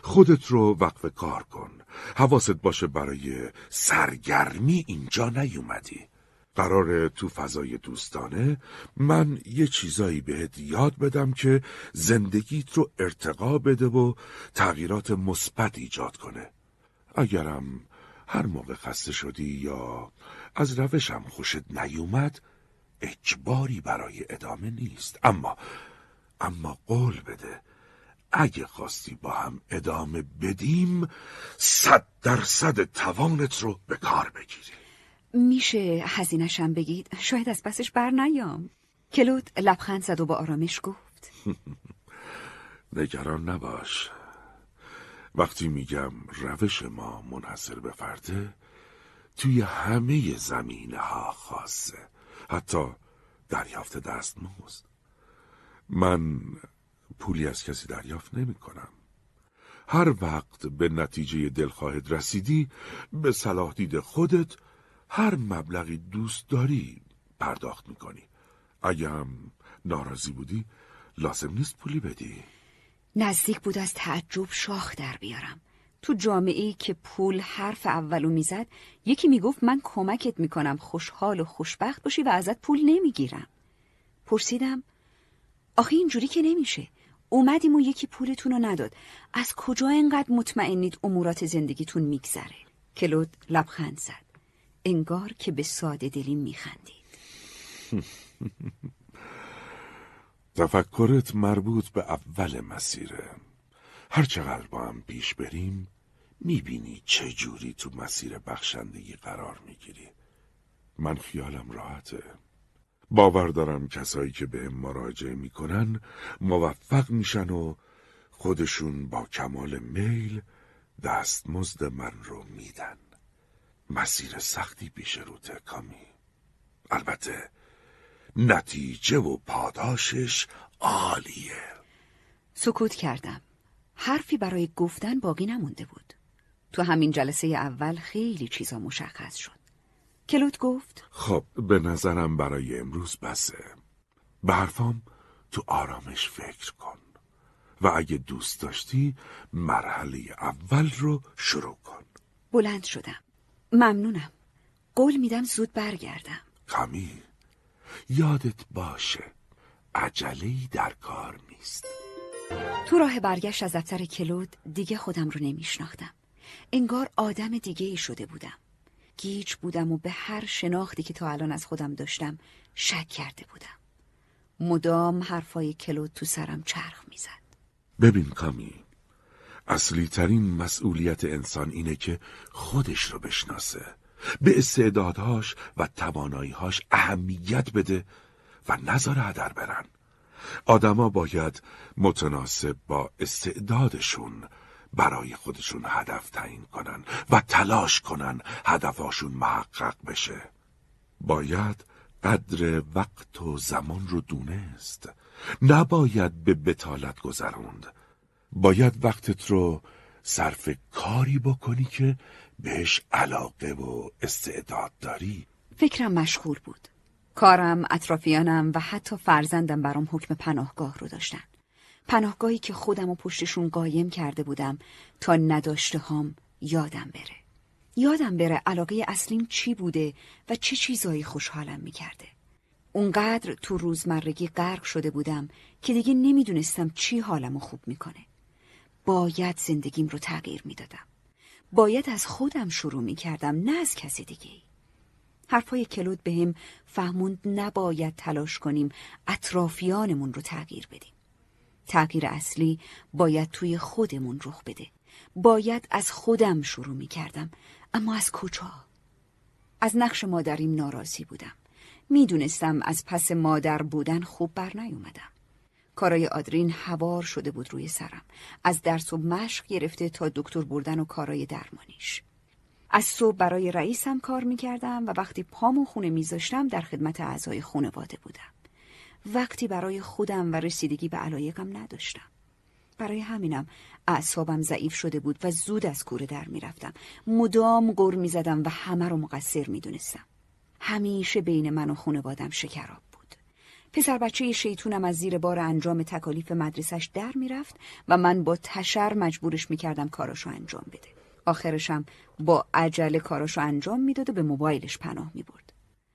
خودت رو وقف کار کن. حواست باشه برای سرگرمی اینجا نیومدی. قرار تو فضای دوستانه من یه چیزایی بهت یاد بدم که زندگیت رو ارتقا بده و تغییرات مثبت ایجاد کنه. اگرم هر موقع خسته شدی یا از روشم خوشت نیومد اجباری برای ادامه نیست. اما اما قول بده. اگه خواستی با هم ادامه بدیم صد درصد توانت رو به کار بگیری. میشه هزینشم بگید؟ شاید از پسش بر نیام. کلود لبخند زد و با آرامش گفت. [laughs] نگران نباش. وقتی میگم روش ما منحصر به فرده توی همه زمینه ها خاصه. حتی دریافت دستمزد. من پولی از کسی دریافت نمی کنم. هر وقت به نتیجه دلخواهت رسیدی به صلاح دید خودت هر مبلغی دوست داری پرداخت می‌کنی اگه هم ناراضی بودی لازم نیست پولی بدی. نزدیک بود از تعجب شاخ در بیارم. تو جامعه ای که پول حرف اولو می‌زد یکی می‌گفت من کمکت می‌کنم خوشحال و خوشبخت باشی و ازت پول نمی‌گیرم. پرسیدم آخه اینجوری که نمیشه؟ اومدیم و یکی پولتون رو نداد. از کجا اینقدر مطمئنید امورات زندگیتون میگذره؟ کلود لبخند زد. انگار که به ساده دلی میخندید. [laughs] تفکرت مربوط به اول مسیره. هر چقدر با هم پیش بریم می‌بینی چه جوری تو مسیر بخشندگی قرار می‌گیری. من خیالم راحته. باور دارم کسایی که به مراجعه می‌کنن موفق میشن و خودشون با کمال میل دستمزد من رو میدن. مسیر سختی پیش روته کامی. البته نتیجه و پاداشش عالیه. سکوت کردم. حرفی برای گفتن باقی نمونده بود. تو همین جلسه اول خیلی چیزا مشخص شد. کلوت گفت. خب به نظرم برای امروز بسه. به حرفام تو آرامش فکر کن. و اگه دوست داشتی مرحله اول رو شروع کن. بلند شدم. ممنونم. قول میدم زود برگردم. کامی یادت باشه عجلهی در کار نیست. تو راه برگشت از دفتر کلود دیگه خودم رو نمیشناختم. انگار آدم دیگه ای شده بودم. گیج بودم و به هر شناختی که تا الان از خودم داشتم شک کرده بودم. مدام حرفای کلود تو سرم چرخ می‌زد. ببین کامی اصلی ترین مسئولیت انسان اینه که خودش رو بشناسه. به استعدادهاش و تواناییهاش اهمیت بده و نظر هدر برن. آدما باید متناسب با استعدادشون برای خودشون هدف تعیین کنن و تلاش کنن هدفاشون محقق بشه. باید قدر وقت و زمان رو دونست. نباید به بتالت گذروند. باید وقتت رو صرف کاری بکنی که بهش علاقه و استعداد داری. فکرم مشغول بود. کارم، اطرافیانم و حتی فرزندم برام حکم پناهگاه رو داشتن. پناهگاهی که خودم و پشتشون قایم کرده بودم تا نداشته هام یادم بره. یادم بره علاقه اصلیم چی بوده و چه چیزایی خوشحالم می‌کرده. اونقدر تو روزمرگی غرق شده بودم که دیگه نمی‌دونستم چی حالمو خوب می‌کنه. باید زندگیم رو تغییر می‌دادم. باید از خودم شروع می‌کردم نه از کسی دیگه حرفای کلود بهم به فهموند نباید تلاش کنیم اطرافیانمون رو تغییر بدیم. تغییر اصلی باید توی خودمون رخ بده. باید از خودم شروع می کردم اما از کجا؟ از نقش مادریم ناراضی بودم. می‌دونستم از پس مادر بودن خوب بر نیومدم کارای آدرین هوار شده بود روی سرم. از درس و مشق گرفته تا دکتر بردن و کارای درمانیش. از صبح برای رئیسم کار می‌کردم و وقتی پامو خونه میذاشتم در خدمت اعضای خانواده بودم. وقتی برای خودم و رسیدگی به علایقم نداشتم. برای همینم اعصابم ضعیف شده بود و زود از کوره در می‌رفتم. مدام گر می‌زدم و همه رو مقصر می‌دونستم. همیشه بین من و خانوادم شکراب بود. پسر بچه شیطونم از زیر بار انجام تکالیف مدرسش در می‌رفت و من با تشر مجبورش می‌کردم کاراشو انجام بده. آخرشم با عجله کاراشو انجام می‌داد و به موبایلش پناه می‌برد.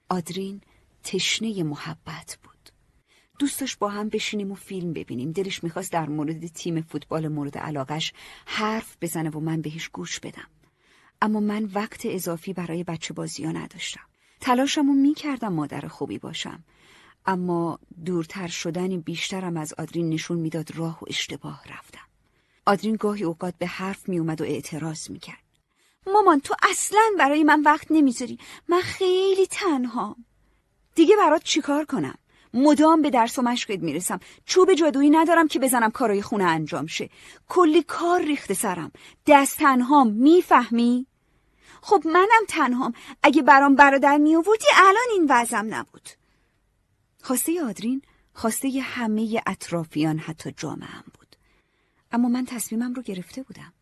آدرین تشنه محبت بود. دوست داشت با هم بشینیم و فیلم ببینیم. دلش می‌خواست در مورد تیم فوتبال مورد علاقش حرف بزنه و من بهش گوش بدم. اما من وقت اضافی برای بچه بازی ها نداشتم. تلاشمو می‌کردم مادر خوبی باشم. اما دورتر شدنی بیشترم از آدرین نشون می‌داد راه و اشتباه رفتم. آدرین گاهی اوقات به حرف میومد و اعتراض می‌کرد. مامان تو اصلا برای من وقت نمی‌ذاری. من خیلی تنهام. دیگه برات چیکار کنم؟ مدام به درس و مشقت می‌رسم. چوب جادویی ندارم که بزنم کارای خونه انجام شه. کلی کار ریخته سرم. دست تنهام می‌فهمی؟ خب منم تنهام. اگه برام برادر میآوردی الان این وضعم نبود. خواسته آدرین خواسته همه اطرافیان حتی جامعه بود. اما من تصمیمم رو گرفته بودم.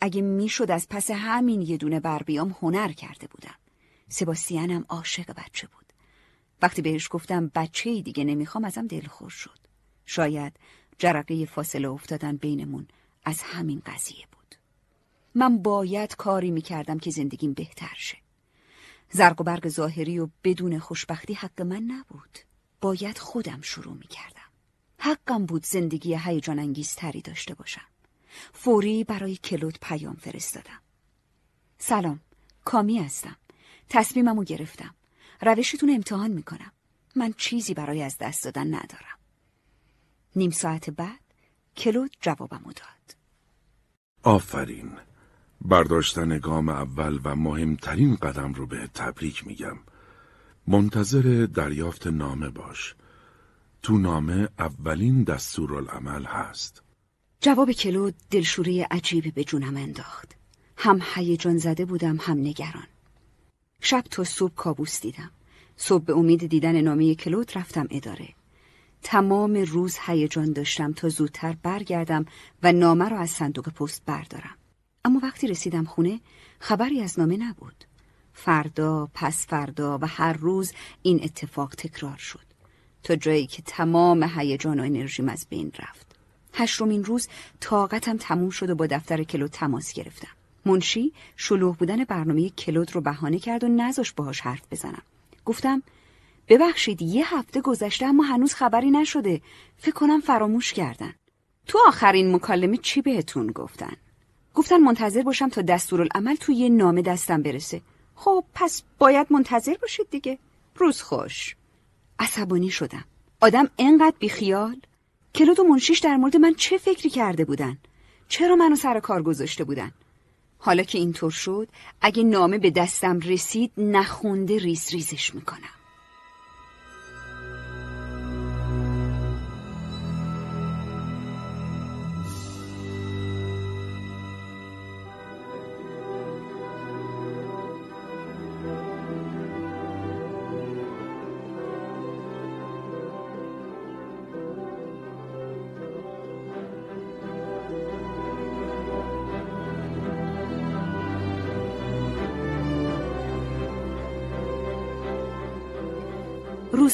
اگه می‌شد از پس همین یه دونه بر بیام هنر کرده بودم. سباستیانم عاشق بچه بود. وقتی بهش گفتم بچه دیگه نمی‌خوام ازم دلخور شد. شاید جرقه فاصله افتادن بینمون از همین قضیه بود. من باید کاری می‌کردم که زندگیم بهتر شه. زرق و برق ظاهری و بدون خوشبختی حق من نبود. باید خودم شروع می‌کردم. حقم بود زندگی هیجان انگیز تری داشته باشم. فوری برای کلود پیام فرستادم. سلام کامی هستم. تصمیممو گرفتم. روشتون امتحان می‌کنم. من چیزی برای از دست دادن ندارم. نیم ساعت بعد کلود جوابمو داد. آفرین. برداشتن گام اول و مهمترین قدم رو به تبریک میگم. منتظر دریافت نامه باش. تو نامه اولین دستورالعمل هست. جواب کلود دلشوری عجیبی به جونم انداخت. هم هیجان زده بودم هم نگران. شب تا صبح کابوس دیدم. صبح به امید دیدن نامه کلود رفتم اداره. تمام روز هیجان داشتم تا زودتر برگردم و نامه را از صندوق پست بردارم. اما وقتی رسیدم خونه خبری از نامه نبود. فردا پس فردا و هر روز این اتفاق تکرار شد. تا جایی که تمام هیجان و انرژیم از بین رفت. هشتمین روز طاقتم تموم شد و با دفتر کلود تماس گرفتم. منشی شلوغ بودن برنامه کلود رو بهانه کرد و نذاش باهاش حرف بزنم. گفتم ببخشید یه هفته گذشته اما هنوز خبری نشده. فکر کنم فراموش کردن. تو آخرین مکالمه چی بهتون گفتن؟ گفتن منتظر باشم تا دستورالعمل توی یه نامه دستم برسه. خب پس باید منتظر باشید دیگه. روز خوش. عصبانی شدم. آدم انقدر بیخیال؟ کلود و منشیش در مورد من چه فکری کرده بودن؟ چرا منو سر کار گذاشته بودن؟ حالا که اینطور شد اگه نامه به دستم رسید نخونده ریز ریزش می‌کنم.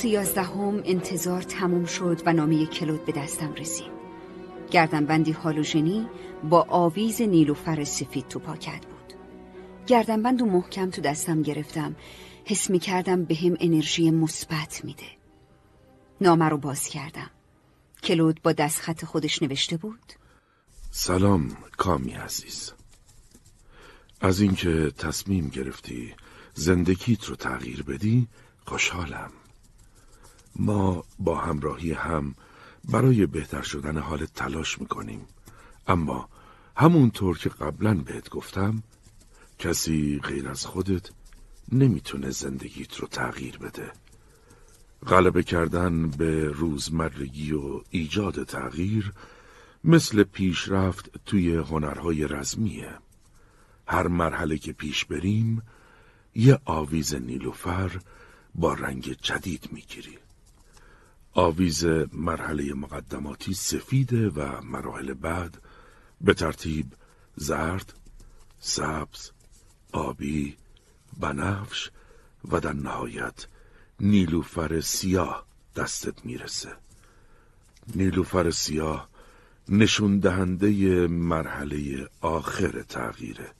روز یازدهم انتظار تموم شد و نامه کلود به دستم رسید. گردنبندی هالوژنی با آویز نیلوفر سفید تو پاکت بود. گردنبند و محکم تو دستم گرفتم. حس می کردم به هم انرژی مثبت میده. نامه رو باز کردم. کلود با دستخط خودش نوشته بود. سلام کامی عزیز. از اینکه تصمیم گرفتی زندگیت رو تغییر بدی خوشحالم. ما با همراهی هم برای بهتر شدن حال تلاش می‌کنیم. اما همونطور که قبلا بهت گفتم کسی غیر از خودت نمی‌تونه زندگیت رو تغییر بده. غلبه کردن به روزمرگی و ایجاد تغییر مثل پیشرفت توی هنرهای رزمیه. هر مرحله که پیش بریم یه آویز نیلوفر با رنگ جدید می‌گیری. آویز مرحله مقدماتی سفیده و مراحل بعد به ترتیب زرد، سبز، آبی، بنفش و در نهایت نیلوفر سیاه دستت می‌رسه. نیلوفر سیاه نشون دهنده مرحله آخر تغییره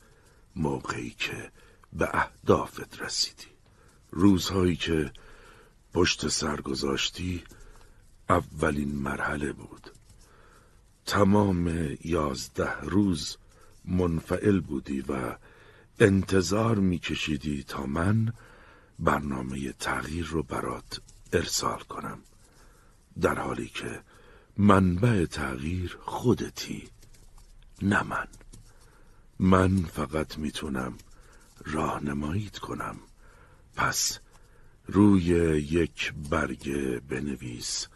موقعی که به اهدافت رسیدی. روزهایی که پشت سر گذاشتی اولین مرحله بود. تمام یازده روز منفعل بودی و انتظار میکشیدی تا من برنامه تغییر رو برات ارسال کنم. در حالی که منبع تغییر خودتی نه من. من فقط می‌تونم راهنماییت کنم. پس روی یک برگ بنویس.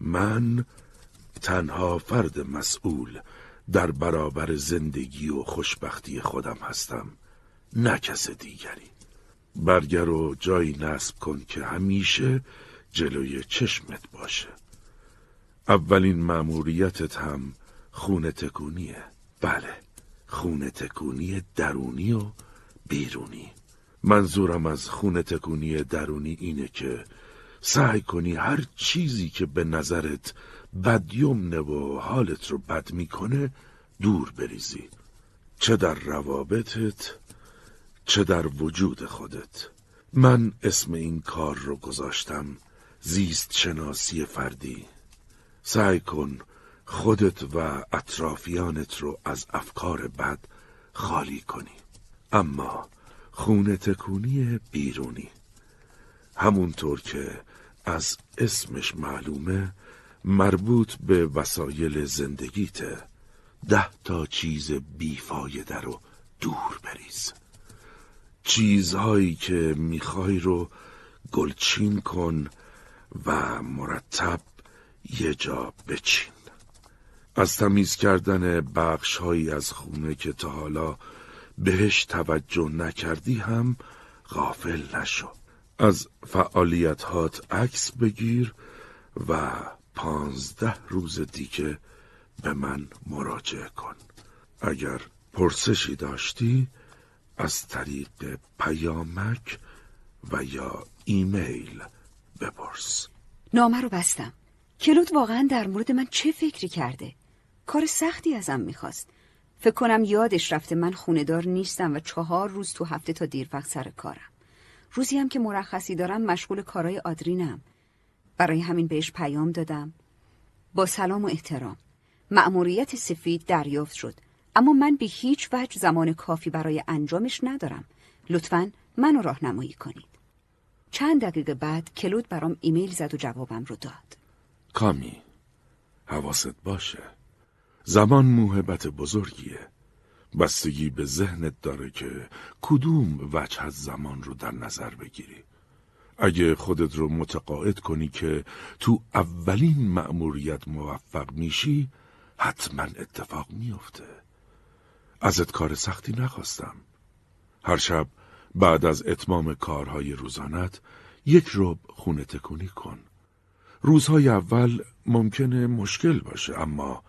من تنها فرد مسئول در برابر زندگی و خوشبختی خودم هستم نه کس دیگری. برگر رو جایی نصب کن که همیشه جلوی چشمت باشه. اولین مأموریتت هم خونه تکونیه. بله خونه تکونی درونی و بیرونی. منظورم از خونه تکونی درونی اینه که سعی کنی هر چیزی که به نظرت بدیمنه و حالت رو بد می‌کنه دور بریزی. چه در روابطت چه در وجود خودت. من اسم این کار رو گذاشتم زیست شناسی فردی. سعی کن خودت و اطرافیانت رو از افکار بد خالی کنی. اما خونه تکونی بیرونی. همونطور که از اسمش معلومه مربوط به وسایل زندگیته ده تا چیز بیفایده رو دور بریز. چیزهایی که می‌خوای رو گلچین کن و مرتب یه جا بچین. از تمیز کردن بخشهایی از خونه که تا حالا بهش توجه نکردی هم غافل نشو. از فعالیتهات عکس بگیر و پانزده روز دیگه به من مراجعه کن. اگر پرسشی داشتی از طریق پیامک و یا ایمیل بپرس. نامه رو بستم. کلود واقعا در مورد من چه فکری کرده؟ کار سختی ازم می‌خواست. فکر کنم یادش رفته من خوندار نیستم و چهار روز تو هفته تا دیر وقت سر کارم. روزی هم که مرخصی دارم مشغول کارای آدرینم. برای همین بهش پیام دادم. با سلام و احترام. مأموریت سفید دریافت شد. اما من به هیچ وجه زمان کافی برای انجامش ندارم. لطفا منو راهنمایی کنید. چند دقیقه بعد کلود برام ایمیل زد و جوابم رو داد. کامی حواست باشه. زمان موهبت بزرگیه. بستگی به ذهنت داره که کدوم وجه از زمان رو در نظر بگیری. اگه خودت رو متقاعد کنی که تو اولین مأموریت موفق میشی حتما اتفاق میافته. ازت کار سختی نخواستم. هر شب بعد از اتمام کارهای روزانت یک رب خونه تکونی کن. روزهای اول ممکنه مشکل باشه اما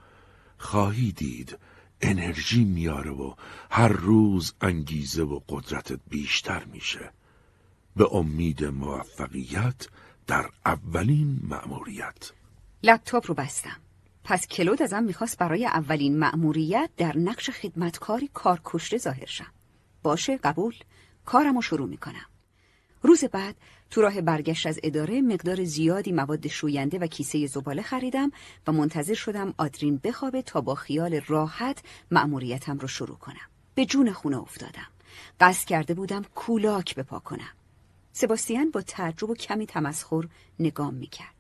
خواهی دید انرژی میاره و هر روز انگیزه و قدرتت بیشتر میشه. به امید موفقیت در اولین مأموریت. لپتاپ رو بستم. پس کلود ازم می‌خواست برای اولین مأموریت در نقش خدمتکاری کارکشته ظاهر شم. باشه قبول. کارم رو شروع می‌کنم. روز بعد تو راه برگشت از اداره مقدار زیادی مواد شوینده و کیسه زباله خریدم و منتظر شدم آدرین بخوابه تا با خیال راحت مأموریتم رو شروع کنم. به جون خونه افتادم. قصد کرده بودم کولاک بپا کنم. سباستیان با تعجب و کمی تمسخر نگام می‌کرد.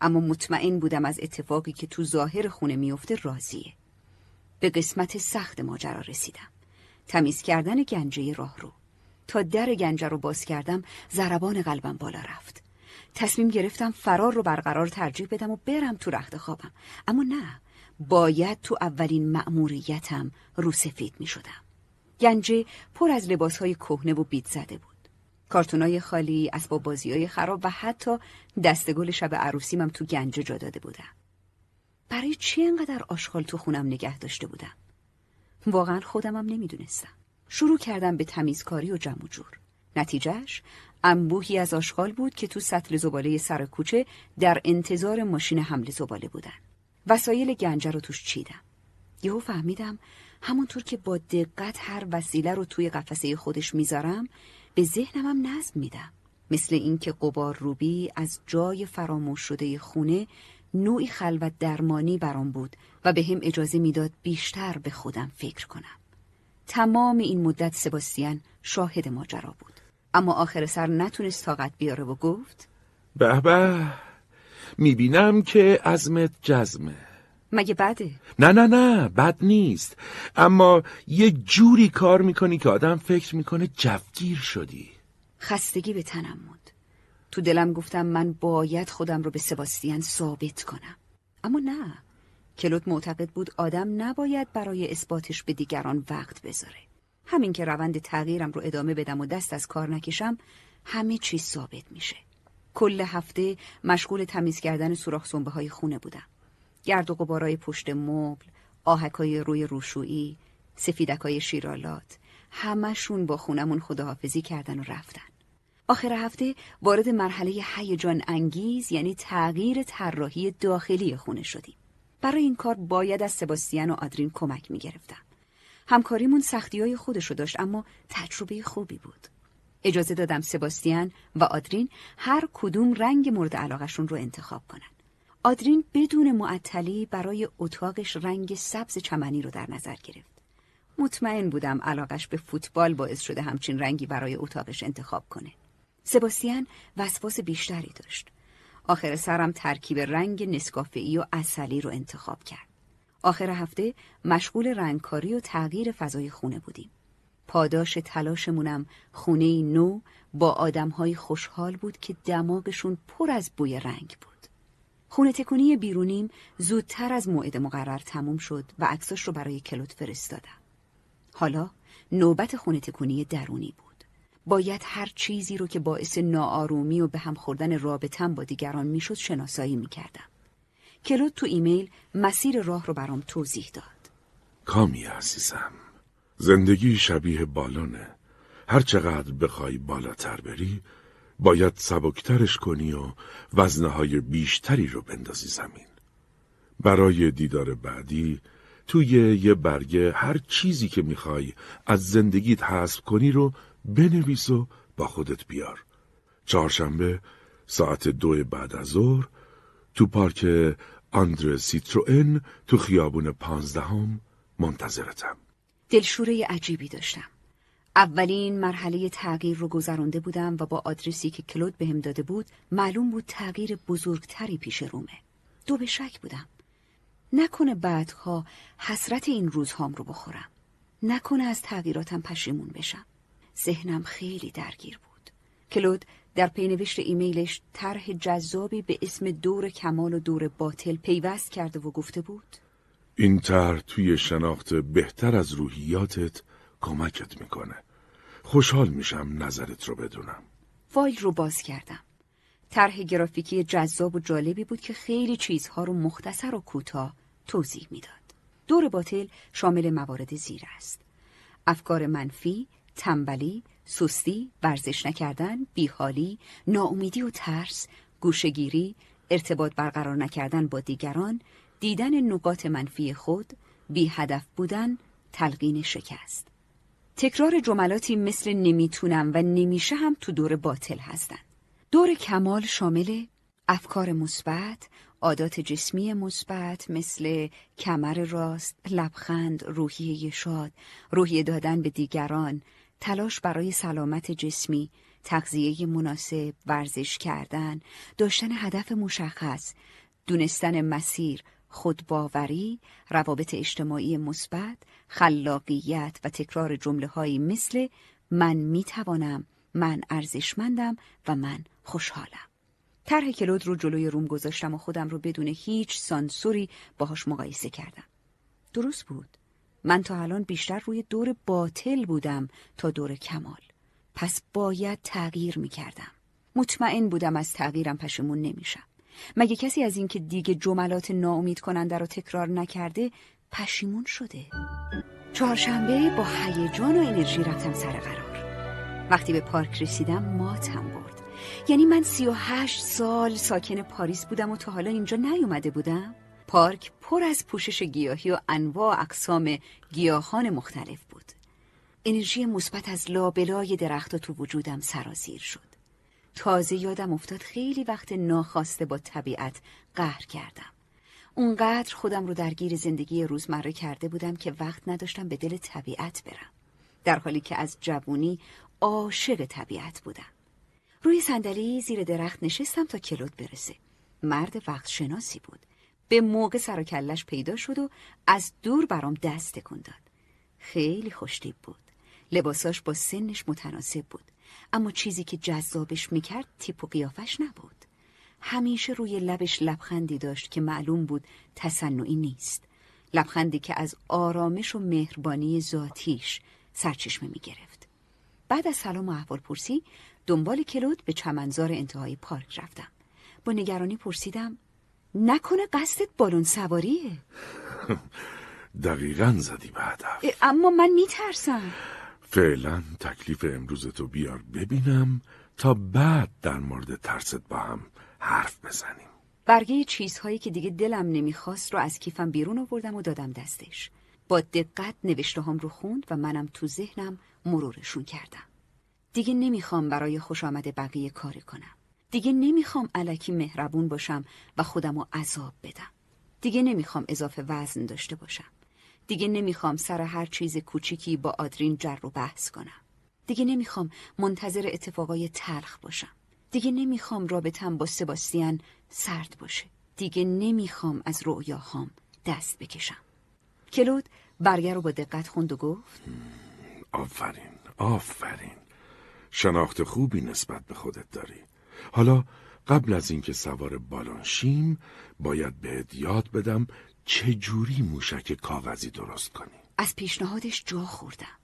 اما مطمئن بودم از اتفاقی که تو ظاهر خونه میفته راضیه. به قسمت سخت ماجرا رسیدم. تمیز کردن گنجه راه رو تا در گنجه رو باز کردم ضربان قلبم بالا رفت تصمیم گرفتم فرار رو برقرار ترجیح بدم و برم تو رخت خوابم اما نه باید تو اولین مأموریتم رو سفید می شدم گنجه پر از لباسهای کهنه و بیت زده بود کارتونای خالی، اسباب بازیای خراب و حتی دستگل شب عروسیمم تو گنجه جا داده بودم. برای چی انقدر آشغال تو خونم نگه داشته بودم؟ واقعا خودمم نمی‌دونستم. شروع کردم به تمیزکاری و جمع جور. نتیجهش انبوهی از آشغال بود که تو سطل زباله سر کوچه در انتظار ماشین حمل زباله بودن. وسایل گنجه رو توش چیدم. یهو فهمیدم همونطور که با دقت هر وسیله رو توی قفسه خودش می‌ذارم به ذهنمم نظم میدم مثل اینکه قبار روبی از جای فراموش شده خونه نوعی خلوت درمانی برام بود و به هم اجازه می‌داد بیشتر به خودم فکر کنم. تمام این مدت سباستیان شاهد ماجرا بود. اما آخر سر نتونست طاقت بیاره و گفت به به می‌بینم که عزمت جزمه مگه بده؟ نه نه نه بد نیست اما یه جوری کار می‌کنی که آدم فکر می‌کنه جفگیر شدی خستگی به تنم موند. تو دلم گفتم من باید خودم رو به سباستیان ثابت کنم. اما نه. کلوت معتقد بود آدم نباید برای اثباتش به دیگران وقت بذاره. همین که روند تغییرم رو ادامه بدم و دست از کار نکشم همه چیز ثابت میشه. کل هفته مشغول تمیز کردن سوراخ سنبه های خونه بودم. گرد و غبارای پشت مبل، آهکای روی روشویی، سفیدکای شیرالات، همشون با خونمون خداحافظی کردن و رفتن. آخر هفته وارد مرحله هیجان انگیز یعنی تغییر طراحی داخلی خونه شدیم. برای این کار باید از سباستیان و آدرین کمک می گرفتم. همکاریمون سختی های خودشو داشت اما تجربه خوبی بود. اجازه دادم سباستیان و آدرین هر کدوم رنگ مورد علاقشون رو انتخاب کنن. آدرین بدون معطلی برای اتاقش رنگ سبز چمنی رو در نظر گرفت. مطمئن بودم علاقش به فوتبال باعث شده همچین رنگی برای اتاقش انتخاب کنه. سباستیان وسواس بیشتری داشت. آخر سرم ترکیب رنگ نسکافه‌ای و اصلی رو انتخاب کرد. آخر هفته مشغول رنگکاری و تغییر فضای خونه بودیم. پاداش تلاشمونم خونه نو با آدمهای خوشحال بود که دماغشون پر از بوی رنگ بود. خونه تکونی بیرونیم زودتر از موعد مقرر تموم شد و عکساش رو برای کلوت فرستادم. حالا نوبت خونه تکونی درونی بود. باید هر چیزی رو که باعث ناآرومی و به هم خوردن رابطم با دیگران می‌شد شناسایی می‌کردم. کلود تو ایمیل مسیر راه رو برام توضیح داد. کامی عزیزم زندگی شبیه بالونه هر چقدر بخوای بالاتر بری باید سبکترش کنی و وزنهای بیشتری رو بندازی زمین برای دیدار بعدی توی یه برگه هر چیزی که می‌خوای از زندگیت حذف کنی رو بنویس و با خودت بیار چهارشنبه ساعت دو بعد از ظهر تو پارک آندر سیتروئن تو خیابون پانزدهم منتظرتم دلشوره عجیبی داشتم. اولین مرحله تغییر رو گذرانده بودم و با آدرسی که کلود بهم داده بود معلوم بود تغییر بزرگتری پیش رومه. دو به شک بودم. نکنه بعدها حسرت این روزهام رو بخورم. نکنه از تغییراتم پشیمون بشم. ذهنم خیلی درگیر بود. کلود در پینوشت ایمیلش طرح جذابی به اسم دور کمال و دور باطل پیوست کرده و گفته بود این طرح توی شناخت بهتر از روحیاتت کمکت می‌کنه خوشحال میشم نظرت رو بدونم فایل رو باز کردم. طرح گرافیکی جذاب و جالبی بود که خیلی چیزها رو مختصر و کوتاه توضیح می‌داد. دور باطل شامل موارد زیر است. افکار منفی، تنبلی، سستی، ورزش نکردن، بیحالی، ناامیدی و ترس، گوشگیری، ارتباط برقرار نکردن با دیگران، دیدن نقاط منفی خود، بی هدف بودن، تلقین شکست. تکرار جملاتی مثل نمی‌تونم و نمیشه هم تو دور باطل هستن. دور کمال شامل افکار مثبت، عادات جسمی مثبت مثل کمر راست، لبخند، روحیه شاد، روحیه دادن به دیگران، تلاش برای سلامت جسمی، تغذیه مناسب، ورزش کردن، داشتن هدف مشخص، دونستن مسیر، خودباوری، روابط اجتماعی مثبت، خلاقیت و تکرار جمله هایی مثل من می‌توانم، من ارزشمندم و من خوشحالم. طرح کلود رو جلوی روم گذاشتم و خودم رو بدون هیچ سانسوری باهاش مقایسه کردم. درست بود. من تا الان بیشتر روی دور باطل بودم تا دور کمال. پس باید تغییر می کردم. مطمئن بودم از تغییرم پشمون نمیشم. مگه کسی از اینکه دیگه جملات ناامید کننده رو تکرار نکرده پشیمون شده؟ چهارشنبه با هیجان و انرژی رفتم سر قرار. وقتی به پارک رسیدم ماتم برد. یعنی من سی و هشت سال ساکن پاریس بودم و تا حالا اینجا نیومده بودم؟ پارک پر از پوشش گیاهی و انواع اقسام گیاهان مختلف بود. انرژی مثبت از لابلای درختها تو وجودم سرازیر شد. تازه یادم افتاد خیلی وقت ناخواسته با طبیعت قهر کردم. اونقدر خودم رو درگیر زندگی روزمره کرده بودم که وقت نداشتم به دل طبیعت برم. در حالی که از جوونی عاشق طبیعت بودم. روی صندلی زیر درخت نشستم تا کلود برسه. مرد وقت شناسی بود. به موقع سر و کلش پیدا شد و از دور برام دست تکون داد. خیلی خوشتیب بود. لباساش با سنش متناسب بود. اما چیزی که جذابش می‌کرد تیپ و قیافش نبود. همیشه روی لبش لبخندی داشت که معلوم بود تصنعی نیست. لبخندی که از آرامش و مهربانی ذاتیش سرچشمه می‌گرفت. بعد از سلام و احوال پرسی دنبال کلود به چمنزار انتهای پارک رفتم. با نگرانی پرسیدم نکنه قصدت بالون سواریه. [laughs] دقیقا زدی به هدف. اما من میترسم. فعلا تکلیف امروز تو بیار ببینم تا بعد در مورد ترست با هم حرف بزنیم. برگه چیزهایی که دیگه دلم نمی‌خواست رو از کیفم بیرون آوردم و دادم دستش. با دقت نوشته هم رو خوند و منم تو ذهنم مرورشون کردم. دیگه نمی‌خوام برای خوش آمد بقیه کاری کنم. دیگه نمی‌خوام علکی مهربون باشم و خودم رو عذاب بدم. دیگه نمی‌خوام اضافه وزن داشته باشم. دیگه نمی‌خوام سر هر چیز کوچیکی با آدرین جر و بحث کنم. دیگه نمی‌خوام منتظر اتفاقای تلخ باشم. دیگه نمی‌خوام رابطم با سباستیان سرد باشه. دیگه نمی‌خوام از رؤیاهام دست بکشم. کلود برگر رو با دقت خوند و گفت آفرین آفرین. شناخت خوبی نسبت به خودت داری. حالا قبل از اینکه سوار بالون شیم باید بهت یاد بدم چجوری موشک کاغذی درست کنی. از پیشنهادش جا خوردم.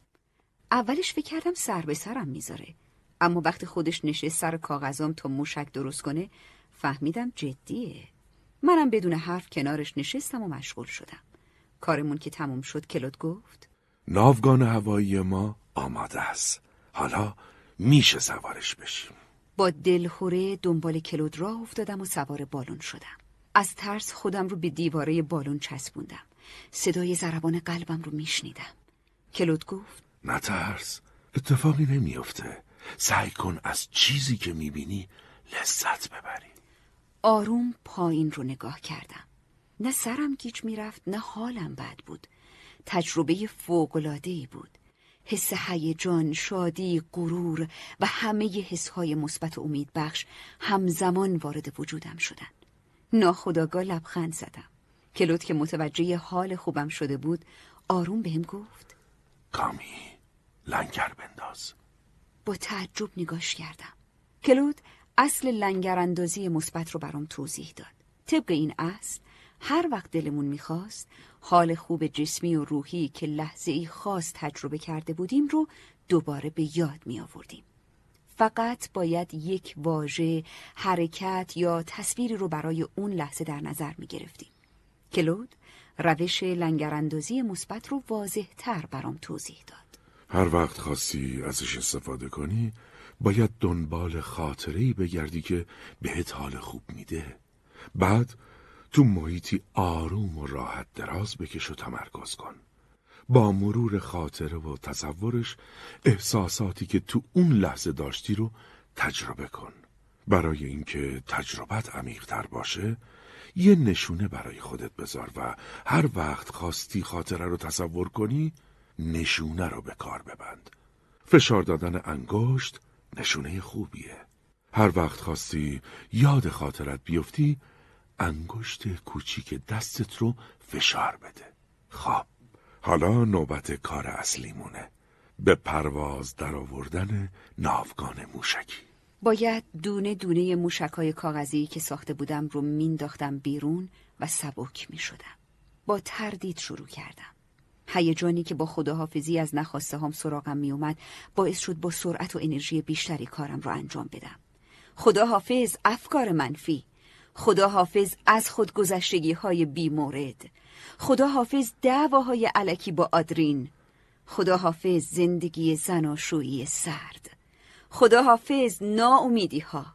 اولش فکر کردم سر به سرم می‌ذاره. اما وقتی خودش نشست سر کاغذام تا موشک درست کنه فهمیدم جدیه. منم بدون حرف کنارش نشستم و مشغول شدم. کارمون که تموم شد کلود گفت ناوگان هوایی ما آماده است. حالا میشه سوارش بشیم. با دلخوره دنبال کلود راه افتادم و سوار بالون شدم. از ترس خودم رو به دیواره بالون چسبوندم. صدای ضربان قلبم رو میشنیدم. کلود گفت نترس اتفاقی نمیافته. سعی کن از چیزی که می‌بینی لذت ببری. آروم پایین رو نگاه کردم. نه سرم گیج می‌رفت نه حالم بد بود. تجربه فوقلادهی بود. حس هیجان، شادی، غرور و همه حسهای مثبت و امید بخش همزمان وارد وجودم شدن. ناخداگاه لبخند زدم. کلود که متوجه حال خوبم شده بود آروم بهم گفت کامی لنگر بنداز با تعجب نگاش کردم کلود اصل لنگر اندازی مثبت رو برام توضیح داد طبق این اصل هر وقت دلمون می‌خواست حال خوب جسمی و روحی که لحظه ای خاص تجربه کرده بودیم رو دوباره به یاد می آوردیم. فقط باید یک واژه، حرکت یا تصویری رو برای اون لحظه در نظر می گرفتیم. کلود روش لنگراندازی مثبت رو واضح تر برام توضیح داد. هر وقت خواستی ازش استفاده کنی باید دنبال خاطرهی بگردی که بهت حال خوب میده. بعد تو محیطی آروم و راحت دراز بکش و تمرکز کن. با مرور خاطره و تصورش احساساتی که تو اون لحظه داشتی رو تجربه کن. برای اینکه تجربت عمیقتر باشه یه نشونه برای خودت بذار و هر وقت خواستی خاطره رو تصور کنی نشونه رو به کار ببند. فشار دادن انگشت نشونه خوبیه. هر وقت خواستی یاد خاطرت بیفتی انگشت کوچیک دستت رو فشار بده خب حالا نوبت کار اصلیمونه به پرواز در آوردن ناوگان موشکی باید دونه دونه موشکای کاغذی که ساخته بودم رو مینداختم بیرون و سبک می شدم. با تردید شروع کردم. هیجانی که با خداحافظی از نخواسته هم سراغم می اومد باعث شد با سرعت و انرژی بیشتری کارم رو انجام بدم. خداحافظ افکار منفی خدا حافظ از خودگذشتگی های بی مورد. خدا حافظ دعواهای علکی با آدرین. خدا حافظ زندگی زناشویی سرد خدا حافظ ناامیدی ها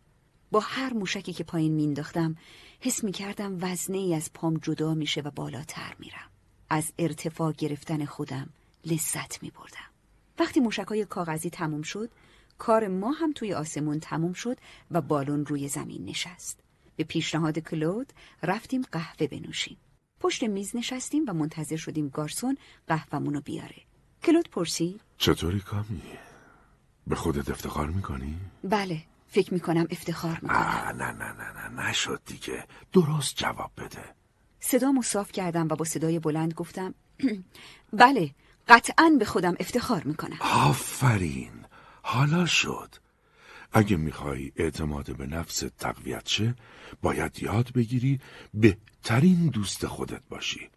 با هر موشکی که پایین مینداختم حس می کردم وزنه ای از پام جدا میشه و بالاتر میرم. از ارتفاع گرفتن خودم لذت می بردم وقتی موشکای کاغذی تموم شد کار ما هم توی آسمون تموم شد و بالون روی زمین نشست. به پیشنهاد کلود رفتیم قهوه بنوشیم. پشت میز نشستیم و منتظر شدیم گارسون قهوهمون رو بیاره. کلود پرسید چطوری کامی؟ به خودت افتخار می‌کنی؟ بله فکر می‌کنم افتخار می‌کنم آه نه نه نه نه نشد دیگه درست جواب بده صدامو صاف کردم و با صدای بلند گفتم [clears throat] بله قطعا به خودم افتخار می‌کنم آفرین حالا شد اگه می‌خوای اعتماد به نفس تقویت شه باید یاد بگیری بهترین دوست خودت باشی.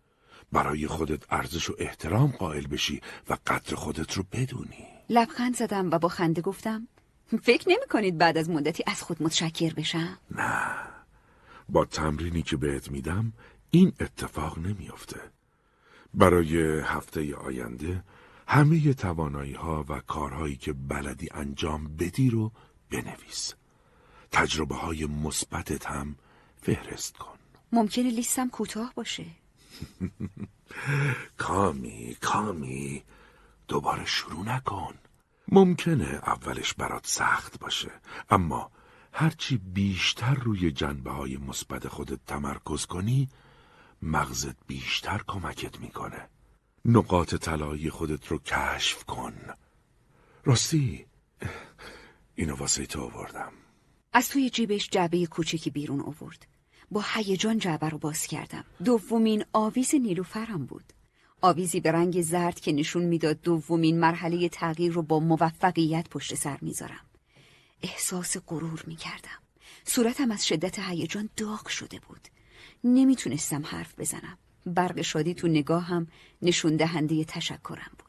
برای خودت ارزش و احترام قائل بشی و قدر خودت رو بدونی. لبخند زدم و با خنده گفتم فکر نمی کنید بعد از مدتی از خود متشکر بشم؟ نه. با تمرینی که بهت میدم این اتفاق نمیافته. برای هفته آینده همه توانایی ها و کارهایی که بلدی انجام بدی رو بنویس. تجربه های مثبتت هم فهرست کن. ممکنه لیستم کوتاه باشه. [laughs] کامی کامی دوباره شروع نکن. ممکنه اولش برات سخت باشه اما هرچی بیشتر روی جنبه های مثبت خودت تمرکز کنی مغزت بیشتر کمکت می‌کنه. نقاط طلایی خودت رو کشف کن. راستی اینو واسه تو آوردم. از توی جیبش جعبه کوچکی بیرون آورد. با هیجان جعبه رو باز کردم. دومین آویز نیلوفرم بود. آویزی به رنگ زرد که نشون می‌داد دومین مرحله تغییر رو با موفقیت پشت سر می‌ذارم. احساس غرور می‌کردم. صورتم از شدت هیجان داغ شده بود. نمی‌تونستم حرف بزنم. برق شادی تو نگاهم نشون دهنده تشکرم بود.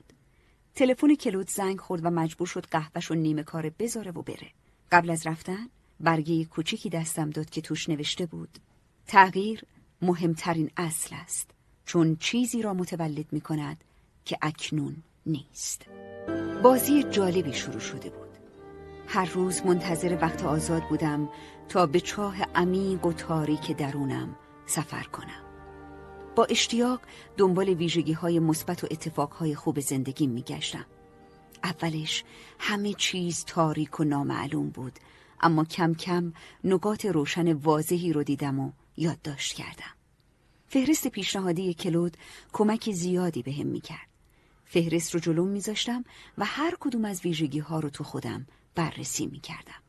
تلفن کلود زنگ خورد و مجبور شد قهوهش و نیمه کار بذاره و بره. قبل از رفتن برگه کوچیکی دستم داد که توش نوشته بود. تغییر مهمترین اصل است چون چیزی را متولد می کند که اکنون نیست. بازی جالبی شروع شده بود. هر روز منتظر وقت آزاد بودم تا به چاه عمیق و تاریک درونم سفر کنم. با اشتیاق دنبال ویژگی های مثبت و اتفاق های خوب زندگی می گشتم. اولش همه چیز تاریک و نامعلوم بود اما کم کم نقاط روشن واضحی رو دیدم و یادداشت کردم فهرست پیشنهادی کلود کمک زیادی به هم می کرد. فهرست رو جلوم میذاشتم و هر کدوم از ویژگی ها رو تو خودم بررسی می کردم.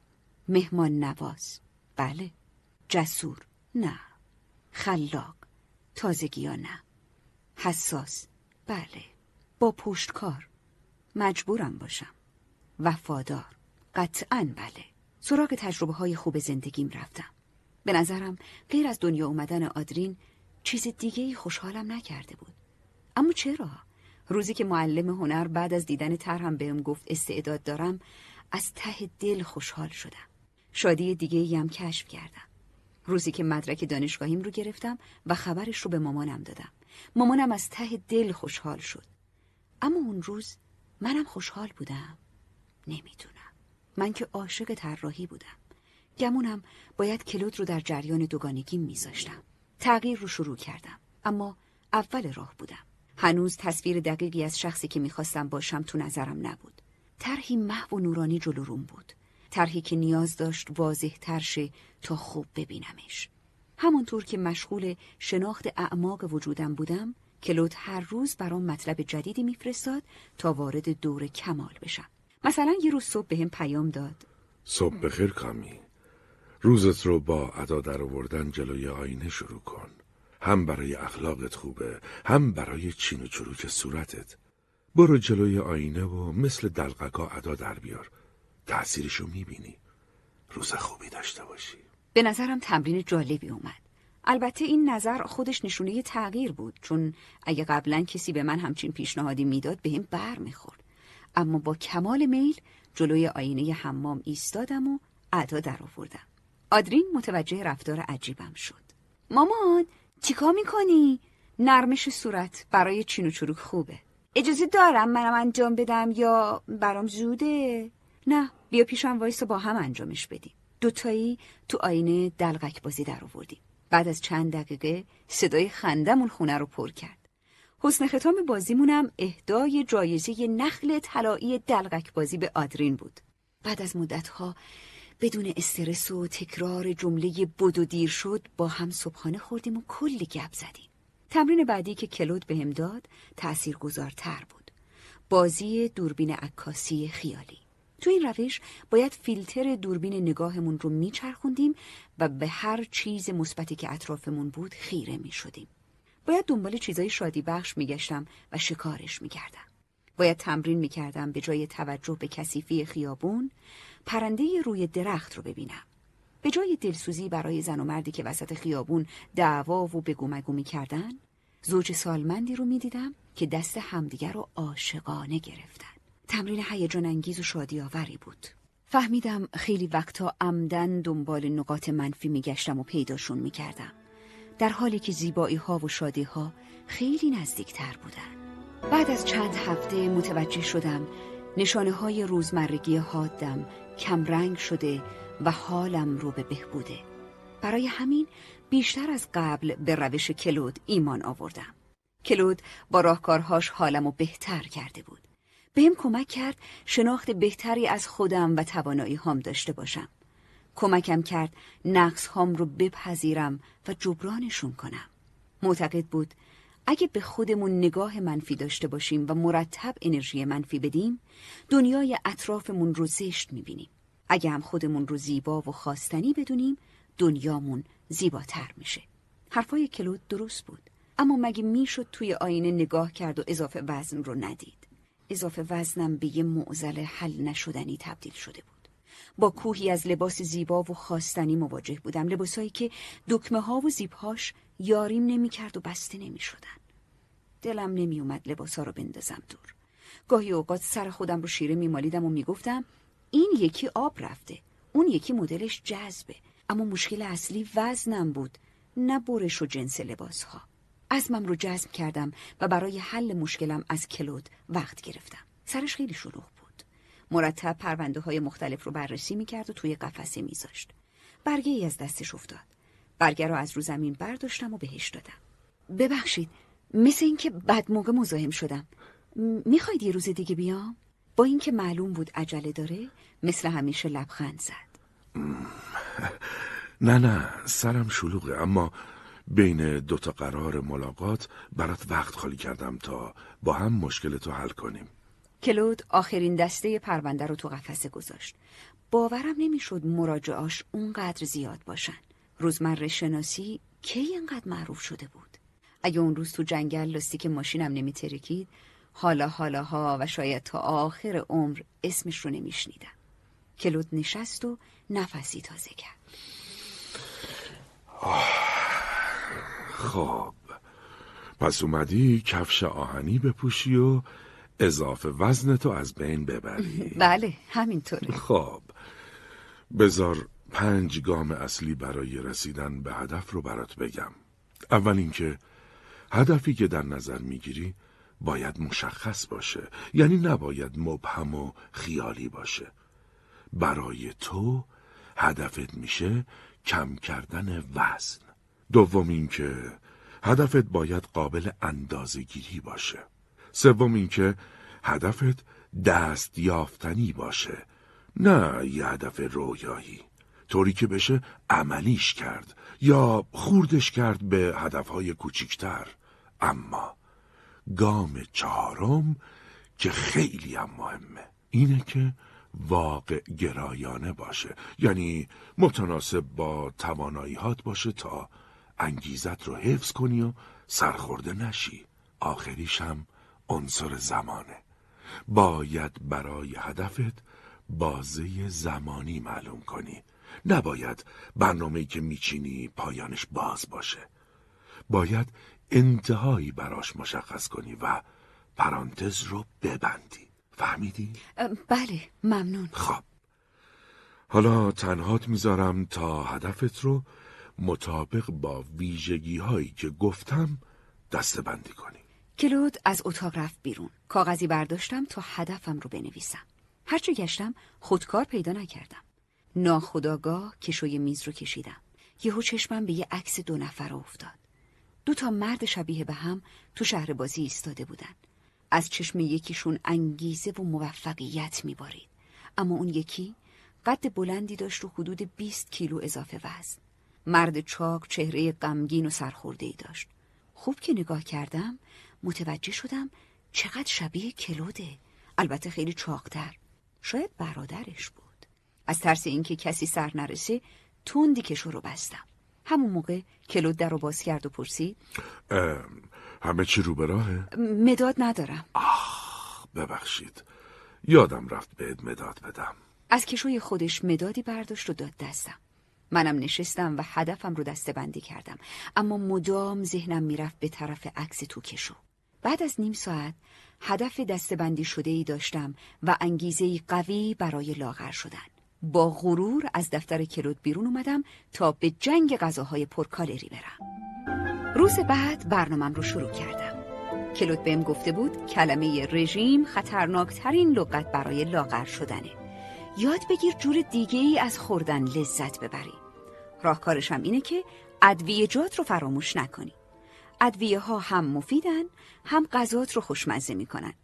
مهمان نواز بله جسور نه خلاق تازگی نه؟ حساس. بله. با پشتکار. مجبورم باشم. وفادار. قطعا بله. سراغ تجربه های خوب زندگیم رفتم. به نظرم غیر از دنیا اومدن آدرین چیز دیگه ای خوشحالم نکرده بود. اما چرا؟ روزی که معلم هنر بعد از دیدن طرحم بهم گفت استعداد دارم از ته دل خوشحال شدم. شادی دیگه هم کشف کردم. روزی که مدرک دانشگاهیم رو گرفتم و خبرش رو به مامانم دادم. مامانم از ته دل خوشحال شد. اما اون روز منم خوشحال بودم. نمی‌دونم. من که عاشق طراحی بودم. گمونم باید کلود رو در جریان دوگانگیم میذاشتم. تغییر رو شروع کردم. اما اول راه بودم. هنوز تصویر دقیقی از شخصی که می‌خواستم باشم تو نظرم نبود. طرحی محو و نورانی جلو روم بود. طرحی که نیاز داشت واضح ترشه تا خوب ببینمش. همانطور که مشغول شناخت اعماق وجودم بودم کلود هر روز برام مطلب جدیدی میفرستاد تا وارد دور کمال بشم. مثلا یه روز صبح بهم پیام داد. صبح بخیر کامی. روزت رو با ادا در آوردن جلوی آینه شروع کن. هم برای اخلاقت خوبه هم برای چین و چروک صورتت. برو جلوی آینه و مثل دلقکا ادا در بیار. تأثیرشو می‌بینی. روز خوبی داشته باشی. به نظرم تمرین جالبی اومد. البته این نظر خودش نشونه تغییر بود چون اگه قبلا کسی به من همچین پیشنهادی می‌داد بهم بر می‌خورد اما با کمال میل جلوی آینه حمام ایستادم و ادا در آوردم آدرین متوجه رفتار عجیبم شد. مامان چیکار می‌کنی؟ نرمش صورت برای چین و چروک خوبه. اجازه دارم منم انجام بدم یا برام زوده؟ نه بیا پیشم وایس با هم انجامش بدیم. دوتایی تو آینه دلقک بازی در آوردیم. بعد از چند دقیقه صدای خندمون خونه رو پر کرد. حسن ختام بازیمونم اهدای جایزه نخل طلایی دلغک بازی به آدرین بود. بعد از مدتها بدون استرس و تکرار جمله و دیر شد با هم صبحانه خوردیم و کلی گپ زدیم. تمرین بعدی که کلود بهم داد تأثیر گذارتر بود. بازی دوربین عکاسی خیالی. تو این روش باید فیلتر دوربین نگاهمون رو میچرخوندیم و به هر چیز مثبتی که اطرافمون بود خیره می‌شدیم. باید دنبال چیزای شادی بخش میگشتم و شکارش می‌کردم. باید تمرین می‌کردم به جای توجه به کثیفی خیابون پرنده روی درخت رو ببینم. به جای دلسوزی برای زن و مردی که وسط خیابون دعوا و بگو می‌کردن زوج سالمندی رو می‌دیدم که دست همدیگر رو عاشقانه گرفتن. تمرین هیجان انگیز و شادی آوری بود. فهمیدم خیلی وقتا عمدن دنبال نقاط منفی میگشتم و پیداشون می‌کردم. در حالی که زیبایی ها و شادی ها خیلی نزدیکتر بودن. بعد از چند هفته متوجه شدم نشانه های روزمرگی حادم کمرنگ شده و حالم رو به بهبوده. برای همین بیشتر از قبل به روش کلود ایمان آوردم. کلود با راهکارهاش حالم رو بهتر کرده بود. بهم کمک کرد شناخت بهتری از خودم و توانایی هام داشته باشم. کمکم کرد نقص هام رو بپذیرم و جبرانشون کنم. معتقد بود اگه به خودمون نگاه منفی داشته باشیم و مرتب انرژی منفی بدیم دنیای اطرافمون رو زشت می‌بینیم. اگه هم خودمون رو زیبا و خواستنی بدونیم دنیامون زیباتر میشه. حرفای کلود درست بود اما مگه می‌شد توی آینه نگاه کرد و اضافه وزن رو ندید؟ اضافه وزنم به یه معزل حل نشدنی تبدیل شده بود با کوهی از لباس زیبا و خواستنی مواجه بودم لباسایی که دکمه ها و زیبهاش یاریم نمی‌کرد و بسته نمی شدن. دلم نمی اومد لباس ها رو بندازم دور. گاهی اوقات سر خودم رو شیره میمالیدم و می‌گفتم این یکی آب رفته. اون یکی مدلش جذبه. اما مشکل اصلی وزنم بود. نه برش و جنس لباس ها. ازمم رو جذب کردم و برای حل مشکلم از کلود وقت گرفتم. سرش خیلی شلوغ بود. مرتب پرونده های مختلف رو بررسی می‌کرد و توی قفسه میذاشت. برگه ای از دستش افتاد. برگه رو از رو زمین برداشتم و بهش دادم ببخشید مثل اینکه بد موقع مزاحم شدم می‌خواید یه روز دیگه بیام؟ با اینکه معلوم بود عجله داره مثل همیشه لبخند زد نه نه سرم شلوغه اما بین دوتا قرار ملاقات برات وقت خالی کردم تا با هم مشکلتو حل کنیم. کلود آخرین دسته پرونده رو تو قفسه گذاشت. باورم نمی‌شد مراجعاش اونقدر زیاد باشن. روزمره شناسی کی اینقدر معروف شده بود؟ اگه اون روز تو جنگل که ماشینم نمیترکید حالا حالاها و شاید تا آخر عمر اسمش رو نمیشنیدم. کلود نشست و نفسی تازه کرد. خب. پس اومدی کفش آهنی بپوشی و اضافه وزنتو از بین ببری. [laughs] بله همینطوره. خب. بذار پنج گام اصلی برای رسیدن به هدف رو برات بگم. اول اینکه هدفی که در نظر می‌گیری باید مشخص باشه. یعنی نباید مبهم و خیالی باشه. برای تو هدفت میشه کم کردن وزن. دوم اینکه هدفت باید قابل اندازهگیری باشه. سوم اینکه هدفت دست یافتنی باشه نه یه هدف رویایی. طوری که بشه عملیش کرد یا خوردش کرد به هدفهای کوچیکتر. اما گام چهارم که خیلی هم مهمه اینه که واقع گرایانه باشه. یعنی متناسب با تواناییات باشه تا انگیزت رو حفظ کنی و سرخورده نشی. آخریش هم عنصر زمانه. باید برای هدفت بازه زمانی معلوم کنی. نباید برنامه که میچینی پایانش باز باشه. باید انتهایی براش مشخص کنی و پرانتز رو ببندی. فهمیدی؟ بله ممنون. خب. حالا تنهات می‌ذارم تا هدفت رو مطابق با ویژگی هایی که گفتم دسته بندی کنی کلود از اتاق رفت بیرون. کاغذی برداشتم تا هدفم رو بنویسم. هرچه گشتم خودکار پیدا نکردم. ناخداگاه کشوی میز رو کشیدم. یهو چشمم به یه عکس دو نفر افتاد. دو تا مرد شبیه به هم تو شهر بازی ایستاده بودن. از چشم یکیشون انگیزه و موفقیت میبارید. اما اون یکی قد بلندی داشت و حدود 20 کیلو اضافه وزن. مرد چاک چهره غمگین و سرخورده ای داشت. خوب که نگاه کردم متوجه شدم چقدر شبیه کلوده. البته خیلی چاقتر شاید برادرش بود. از ترس اینکه کسی سر نرسه تندی کشو رو بستم. همون موقع کلود در رو باز کرد و پرسید. همه چی رو به راهه؟ مداد ندارم. ببخشید. یادم رفت بهت مداد بدم. از کشوی خودش مدادی برداشت و داد دستم. منم نشستم و هدفم رو دسته بندی کردم. اما مدام ذهنم می‌رفت به طرف عکس تو کشو. بعد از نیم ساعت هدف دسته بندی شده ای داشتم و انگیزه قوی برای لاغر شدن. با غرور از دفتر کلود بیرون اومدم تا به جنگ غذاهای پرکالری برم. روز بعد برنامم رو شروع کردم. کلود بهم گفته بود کلمه رژیم خطرناکترین لغت برای لاغر شدنه. یاد بگیر جور دیگه ای از خوردن لذت ببری. راهکارشم اینه که ادویجات رو فراموش نکنی ادویه ها هم مفیدن هم غذات رو خوشمزه می‌کنن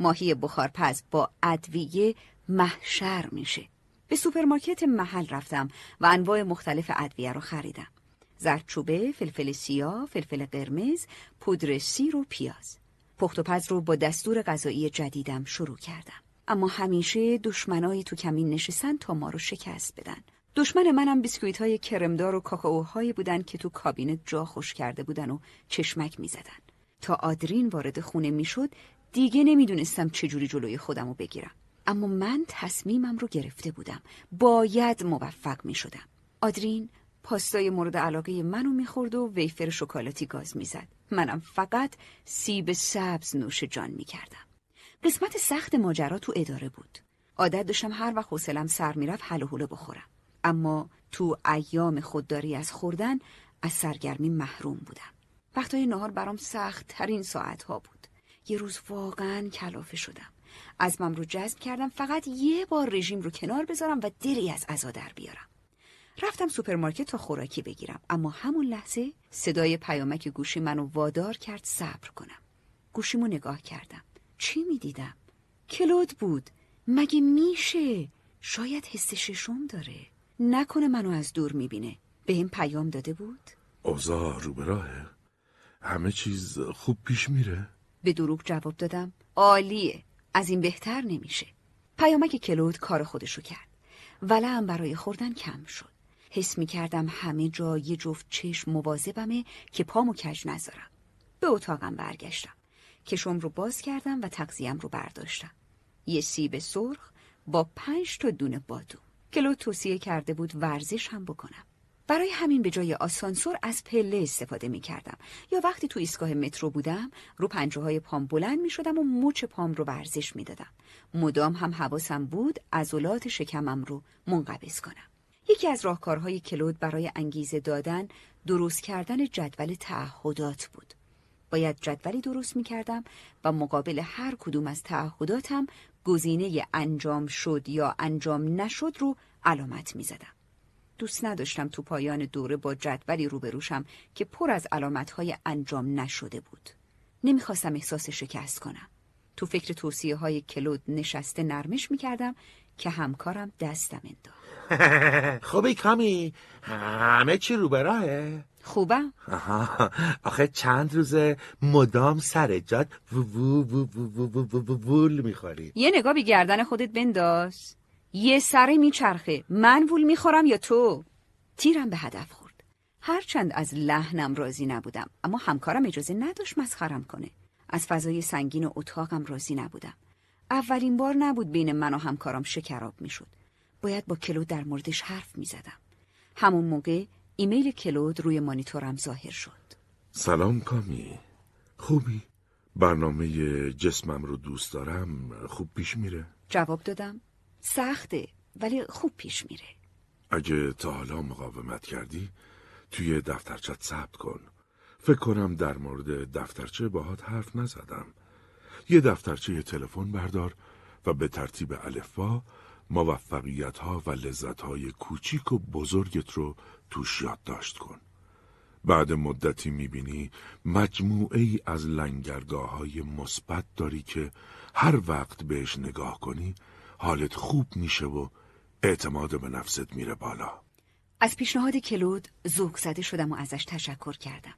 ماهی بخارپز با ادویه محشر میشه به سوپرمارکت محل رفتم و انواع مختلف ادویه رو خریدم زردچوبه، فلفل سیاه، فلفل قرمز، پودر سیر و پیاز. پخت و پز رو با دستور غذایی جدیدم شروع کردم. اما همیشه دشمنایی تو کمین نشستن تا ما رو شکست بدن. دشمن منم بیسکویت های کرمدار و کاکائوهایی بودن که تو کابینت جا خوش کرده بودن و چشمک می زدن. تا آدرین وارد خونه می‌شد دیگه نمی‌دونستم چجوری جلوی خودم رو بگیرم. اما من تصمیمم رو گرفته بودم. باید موفق می شدم. آدرین پاستای مورد علاقه منو می‌خورد و ویفر شکلاتی گاز می‌زد. منم فقط سیب سبز نوش جان می‌کردم. قسمت سخت ماجرا تو اداره بود. عادت داشتم هر وقت حوصلم سر می‌رفت هله هوله بخورم. اما تو ایام خودداری از خوردن از سرگرمی محروم بودم. وقتای نهار برام سخت ترین ساعت ها بود. یه روز واقعا کلافه شدم. عزمم رو جزم کردم فقط یه بار رژیم رو کنار بذارم و دلی از عزا در بیارم. رفتم سوپرمارکت تا خوراکی بگیرم اما همون لحظه صدای پیامک گوشی منو وادار کرد صبر کنم گوشیمو نگاه کردم چی می‌دیدم کلود بود مگه میشه شاید حس ششم داره نکنه منو از دور می‌بینه. به این پیام داده بود؟ اوضاع رو راهه. همه چیز خوب پیش میره. به دروغ جواب دادم. عالیه. از این بهتر نمیشه. پیامک کلود کار خودشو کرد. ولم برای خوردن کم شد. حس می کردم همه جا یه جفت چشم مواظبمه که پامو کج نذارم. به اتاقم برگشتم. کشم رو باز کردم و تغذیم رو برداشتم. یه سیب سرخ با پنج تا دونه کلو توصیه کرده بود ورزش هم بکنم. برای همین به جای آسانسور از پله استفاده می کردم یا وقتی تو ایستگاه مترو بودم رو پنجه های پام بلند می شدم و مچ پام رو ورزش می دادم. مدام هم حواسم بود عضلات شکمم رو منقبض کنم. یکی از راهکارهای کلود برای انگیزه دادن درست کردن جدول تعهدات بود. باید جدولی درست می کردم و مقابل هر کدوم از تعهداتم گزینه انجام شد یا انجام نشد رو علامت می زدم. دوست نداشتم تو پایان دوره با جدولی روبروشم که پر از علامتهای انجام نشده بود. نمی‌خواستم احساس شکست کنم. تو فکر توصیه های کلود نشسته نرمش می کردم که همکارم دستم انداخت. [laughs] خوبی کامی؟ همه چی رو به راهه. خوبم؟ آها. آخه چند روزه مدام سر جاد وو وو وو وو وو وو وو وو وول می‌خوری. یه نگاه بی گردن خودت بنداز. یه سره میچرخه. من وول می‌خورم یا تو؟ تیرم به هدف خورد. هرچند از لحنم راضی نبودم اما همکارم اجازه نداشت مسخرم کنه. از فضای سنگین اتاقم راضی نبودم. اولین بار نبود بین من و همکارم شکراب می‌شد. باید با کلود در موردش حرف می زدم. همون موقع ایمیل کلود روی مانیتورم ظاهر شد. سلام کامی خوبی؟ برنامه جسمم رو دوست دارم خوب پیش میره؟ جواب دادم سخته ولی خوب پیش میره. اگه تا حالا مقاومت کردی توی دفترچت ثبت کن فکر کنم در مورد دفترچه باهات حرف نزدم یه دفترچه تلفن بردار و به ترتیب الفبا موفقیت ها و لذت های کوچیک و بزرگت رو توش یادداشت کن. بعد مدتی می‌بینی مجموعه ای از لنگرگاه های مثبت داری که هر وقت بهش نگاه کنی حالت خوب میشه و اعتماد به نفست میره بالا. از پیشنهاد کلود ذوق زده شدم و ازش تشکر کردم.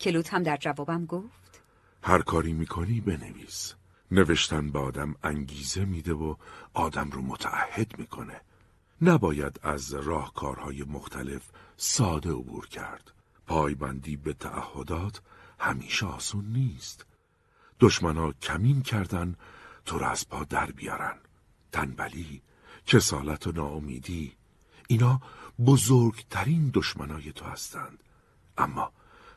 کلود هم در جوابم گفت. هر کاری می‌کنی بنویس. نوشتن به آدم انگیزه میده و آدم رو متعهد می‌کنه. نباید از راهکارهای مختلف ساده عبور کرد. پایبندی به تعهدات همیشه آسون نیست. دشمنا کمین کردن تو را از پا در بیارن. تنبلی کسالت و ناامیدی اینا بزرگترین دشمنای تو هستند. اما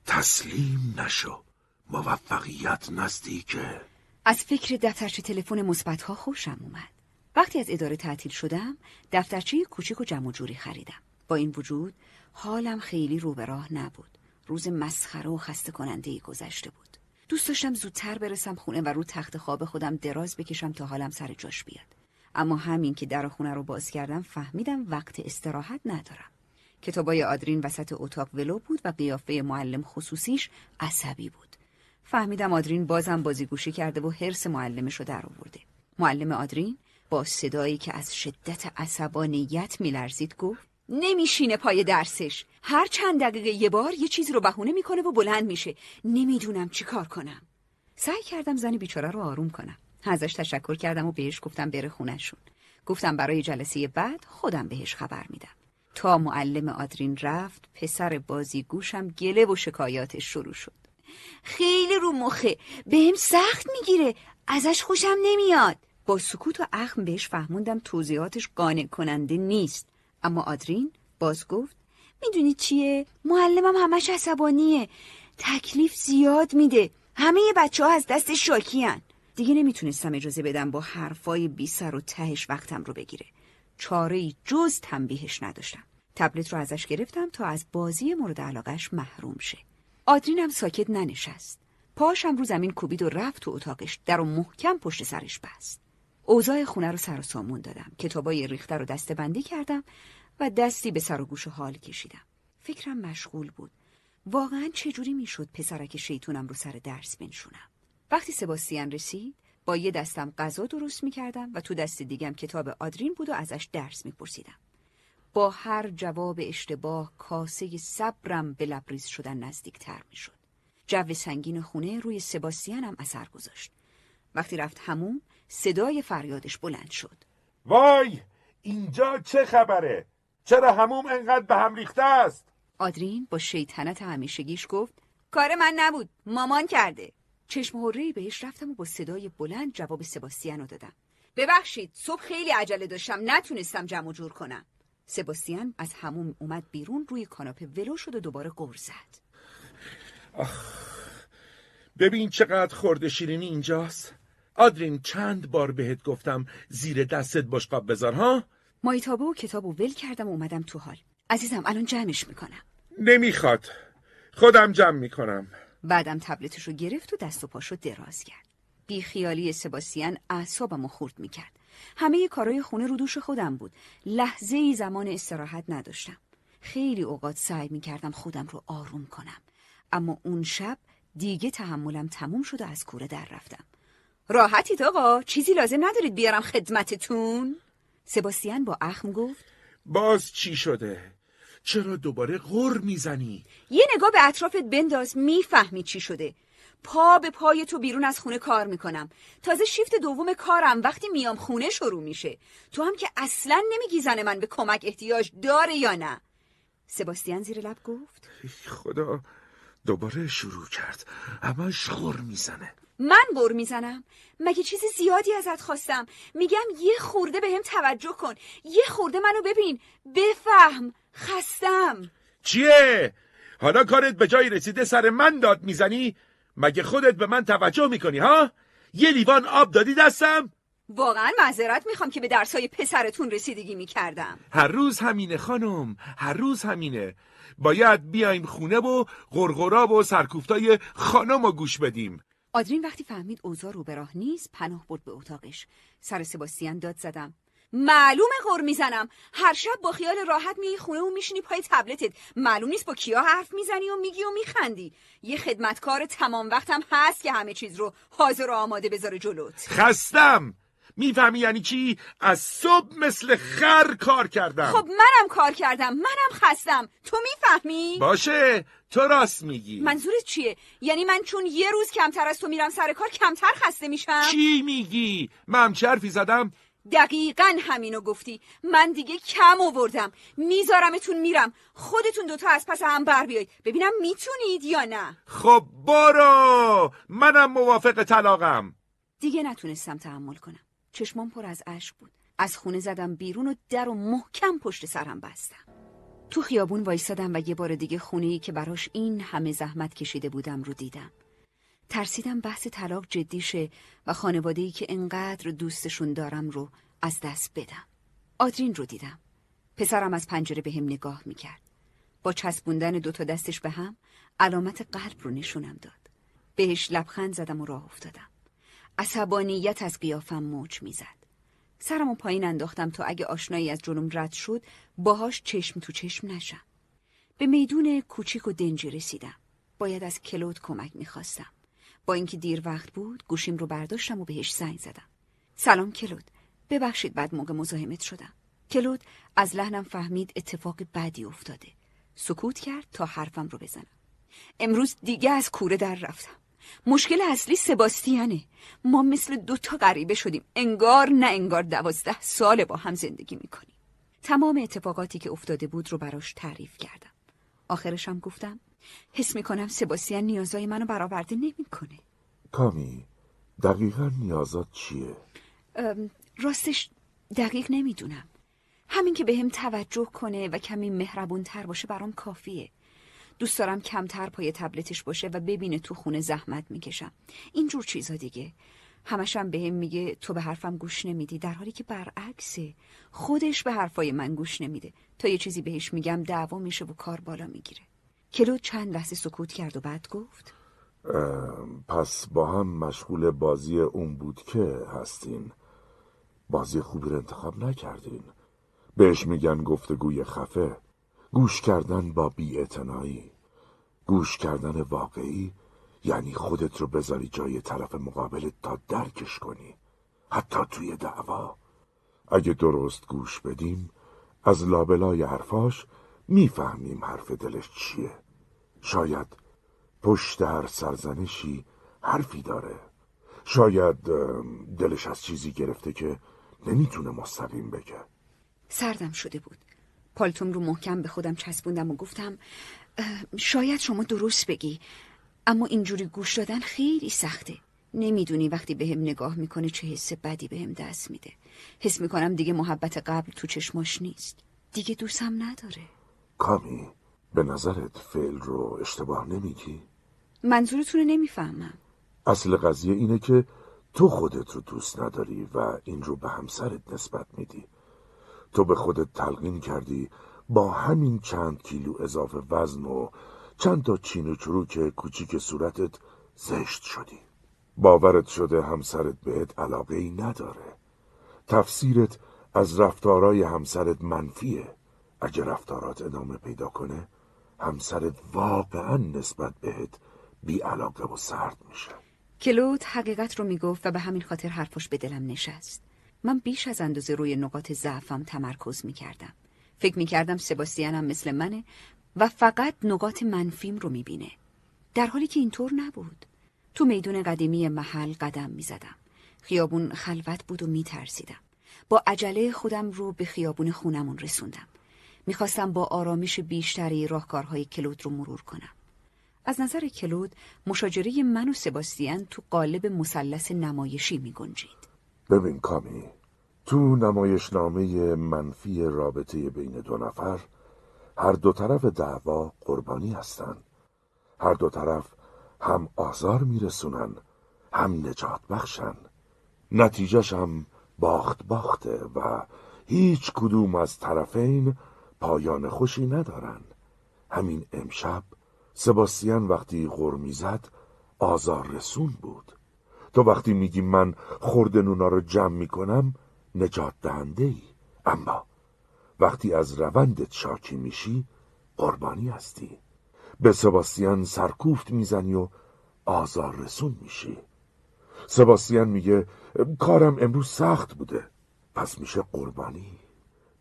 تسلیم نشو. موفقیت نزدیکه. از فکر دفترچه تلفن مثبتها خوشم اومد. وقتی از اداره تعطیل شدم دفترچه کوچیک و جمع جوری خریدم. با این وجود حالم خیلی رو به راه نبود. روز مسخره و خسته کننده ای گذشته بود. دوست داشتم زودتر برسم خونه و رو تخت خواب خودم دراز بکشم تا حالم سر جاش بیاد. اما همین که در خونه رو باز کردم فهمیدم وقت استراحت ندارم. کتابای آدرین وسط اتاق ولو بود و قیافه معلم خصوصیش عصبی بود. فهمیدم آدرین بازم بازیگوشی کرده و حرس معلمش رو در آورده. معلم آدرین با صدایی که از شدت عصبانیت میلرزید گفت نمیشینه پای درسش. هر چند دقیقه یه بار یه چیز رو بهونه می‌کنه و بلند میشه. نمی‌دونم چی کار کنم. سعی کردم زن بیچاره رو آروم کنم. ازش تشکر کردم و بهش گفتم بره خونشون گفتم برای جلسه بعد خودم بهش خبر میدم. تا معلم آدرین رفت پسر بازیگوشم گله و شکایاتش شروع شد. خیلی رو مخه. بهم سخت می‌گیره. ازش خوشم نمیاد. با سکوت و اخم بهش فهموندم توضیحاتش قانع کننده نیست. اما آدرین باز گفت می‌دونی چیه؟ معلمم همش عصبانیه. تکلیف زیاد میده. همه بچه ها از دست شاکیان. دیگه نمی‌تونستم اجازه بدم با حرفای بی سر و تهش وقتم رو بگیره. چاره جز تنبیهش نداشتم. تبلت رو ازش گرفتم تا از بازی مورد علاقش محروم شه. آدرینم ساکت ننشست. پاشم رو زمین کوبید و رفت تو اتاقش. در و محکم پشت سرش بست. اوضاع خونه رو سر و سامون دادم. کتابای ریخته رو دسته بندی کردم و دستی به سر و گوش و حال کشیدم. فکرم مشغول بود. واقعا چجوری می‌شد پسرک شیطونم رو سر درس بنشونم؟ وقتی سباستیان رسید با یه دستم غذا درست می‌کردم و تو دست دیگم کتاب آدرین بود و ازش درس میپرسیدم. با هر جواب اشتباه کاسه صبرم به لبریز شدن نزدیکتر می‌شد. جو سنگین خونه روی سباستیانم اثر گذاشت. وقتی رفت همون صدای فریادش بلند شد. وای! اینجا چه خبره؟ چرا هموم انقدر به هم ریخته است؟ آدرین با شیطنت همیشگیش گفت کار من نبود مامان کرده. چشم حره بهش رفتم و با صدای بلند جواب سباستیان رو دادم. ببخشید صبح خیلی عجله داشتم نتونستم جمع جور کنم. سباستیان از هموم اومد بیرون روی کاناپه ولو شد و دوباره گر زد. ببین چقدر خورده شیرینی اینجاست. آدرین چند بار بهت گفتم زیر دستت بشقاب بذار ها؟ مایتابه و کتاب و ول کردم و اومدم تو حال. عزیزم الان جمعش می‌کنم. نمی‌خواد. خودم جمع می‌کنم. بعدم تبلتش رو گرفت و دست و پاشو دراز کرد. بی خیالی سباسیان اعصابم رو خورد می‌کرد. همه کارای خونه رو دوش خودم بود. لحظه ای زمان استراحت نداشتم. خیلی اوقات سعی می‌کردم خودم رو آروم کنم. اما اون شب دیگه تحملم تموم شد و از کوره در رفتم. راحتید آقا؟ چیزی لازم ندارید بیارم خدمتتون؟ سباستیان با اخم گفت. باز چی شده؟ چرا دوباره غر می‌زنی؟ یه نگاه به اطرافت بنداز می‌فهمی چی شده. پا به پای تو بیرون از خونه کار می‌کنم. تازه شیفت دوم کارم وقتی میام خونه شروع میشه. تو هم که اصلا نمیگی زن من به کمک احتیاج داره یا نه. سباستیان زیر لب گفت. خدا دوباره شروع کرد. همش غر می‌زنه. من بر می‌زنم؟ مگه چیز زیادی ازت خواستم؟ میگم یه خورده به هم توجه کن. یه خورده منو ببین. بفهم. خستم. چیه؟ حالا کارت به جای رسیده سر من داد می‌زنی؟ مگه خودت به من توجه می‌کنی ها؟ یه لیوان آب دادی دستم؟ واقعا معذرت می‌خوام که به درسای پسرتون رسیدگی می‌کردم. هر روز همینه خانم هر روز همینه. باید بیایم خونه و غرغرا و سرکوفتای خانم رو گوش بدیم. آدرین وقتی فهمید اوضاع رو به راه نیست پناه برد به اتاقش. سر سباستیان داد زدم. معلومه غر می‌زنم. هر شب با خیال راحت میای خونه و میشینی پای تبلتت. معلوم نیست با کیا حرف می‌زنی و میگی و میخندی. یه خدمتکار تمام وقتم هست که همه چیز رو حاضر و آماده بذاره جلوت. خستم! می‌فهمی یعنی چی؟ از صبح مثل خر کار کردم. خب منم کار کردم. منم خستم. تو می‌فهمی؟ باشه. تو راست میگی. منظورت چیه؟ یعنی من چون یه روز کمتر از تو میرم سر کار کمتر خسته میشم؟ چی میگی؟ من چه حرفی زدم؟ دقیقا همینو گفتی. من دیگه کم آوردم. میذارمتون میرم. خودتون دوتا از پس هم بر بیایید. ببینم می‌تونید یا نه. خب برو! منم موافق طلاقم. دیگه نتونستم تحمل کنم. چشمام پر از اشک بود. از خونه زدم بیرون و در و محکم پشت سرم بستم. تو خیابون وایستادم و یه بار دیگه خونه ای که براش این همه زحمت کشیده بودم رو دیدم. ترسیدم بحث طلاق جدی شه و خانواده ای که انقدر دوستشون دارم رو از دست بدم. آدرین رو دیدم. پسرم از پنجره به هم نگاه می‌کرد. با چسبوندن دوتا دستش به هم علامت قلب رو نشونم داد. بهش لبخند زدم و راه افتادم. عصبانیت از قیافم موج می‌زد. سرمو پایین انداختم تا اگه آشنایی از جلوم رد شد باهاش چشم تو چشم نشم. به میدون کوچیک و دنجی رسیدم. باید از کلود کمک می‌خواستم. با اینکه دیر وقت بود گوشیم رو برداشتم و بهش زنگ زدم. سلام کلود. ببخشید بعد موقع مزاحمت شدم. کلود از لحنم فهمید اتفاق بدی افتاده. سکوت کرد تا حرفم رو بزنم. امروز دیگه از کوره در رفتم. مشکل اصلی سباستیانه. ما مثل دوتا غریبه شدیم. انگار نه انگار دوازده سال با هم زندگی می‌کنیم. تمام اتفاقاتی که افتاده بود رو براش تعریف کردم. آخرشم گفتم حس می‌کنم سباستیان نیازای منو برآورده نمی‌کنه. کامی دقیقا نیازات چیه؟ راستش دقیق نمی‌دونم. همین که به هم توجه کنه و کمی مهربون تر باشه برام کافیه. دوست دارم کمتر پای تبلتش باشه و ببینه تو خونه زحمت می‌کشم. اینجور چیزا دیگه. همشم به هم میگه تو به حرفم گوش نمیدی در حالی که برعکسه. خودش به حرفای من گوش نمیده. تا یه چیزی بهش میگم دعوا میشه و کار بالا می‌گیره. کلو چند لحظه سکوت کرد و بعد گفت پس با هم مشغول بازی اون بود که هستین. بازی خوبی رو انتخاب نکردین. بهش میگن گفتگوی خفه. گوش کردن با بیاعتنایی. گوش کردن واقعی یعنی خودت رو بذاری جای طرف مقابل تا درکش کنی. حتی توی دعوا. اگه درست گوش بدیم از لابلای حرفاش می‌فهمیم حرف دلش چیه. شاید پشت هر سرزنشی حرفی داره. شاید دلش از چیزی گرفته که نمی‌تونه مستقیم بگه. سردم شده بود. پالتوم رو محکم به خودم چسبوندم و گفتم شاید شما درست بگی اما اینجوری گوش دادن خیلی سخته. نمی‌دونی وقتی به هم نگاه می‌کنه چه حس بدی به هم دست میده. حس می‌کنم دیگه محبت قبل تو چشماش نیست. دیگه دوستم نداره. کامی به نظرت فعل رو اشتباه نمیگی؟ منظورتون رو نمی‌فهمم. اصل قضیه اینه که تو خودت رو دوست نداری و این رو به همسرت نسبت میدی. تو به خودت تلقین کردی با همین چند کیلو اضافه وزن و چند تا چین و چروک کوچیک صورتت زشت شدی. باورت شده همسرت بهت علاقه ای نداره. تفسیرت از رفتارای همسرت منفیه. اگه رفتارات ادامه پیدا کنه همسرت واقعا نسبت بهت بی علاقه و سرد میشه. کلود حقیقت رو می‌گفت و به همین خاطر حرفش به دلم نشست. من بیش از اندازه روی نقاط ضعفم تمرکز می‌کردم. فکر می‌کردم سباستیانم مثل منه و فقط نقاط منفیم رو می‌بینه. در حالی که اینطور نبود. تو میدون قدیمی محل قدم می‌زدم. خیابون خلوت بود و میترسیدم. با عجله خودم رو به خیابون خونمون رسوندم. می‌خواستم با آرامش بیشتری راهکارهای کلود رو مرور کنم. از نظر کلود مشاجره من و سباستیان تو قالب مثلث نمایشی می گنجید. ببین کامی تو نمایشنامه منفی رابطه بین دو نفر هر دو طرف دعوا قربانی هستن. هر دو طرف هم آزار میرسونن هم نجات بخشن. نتیجهش هم باخت باخته و هیچ کدوم از طرفین پایان خوشی ندارن. همین امشب سباستیان وقتی غر می‌زد آزار رسون بود. تو وقتی میگی من خورد نونا رو جمع می‌کنم نجات دهنده ای اما وقتی از روندت شاکی میشی قربانی هستی. به سباستیان سرکوفت می‌زنی و آزار رسون میشی. سباستیان میگه کارم امروز سخت بوده. پس میشه قربانی.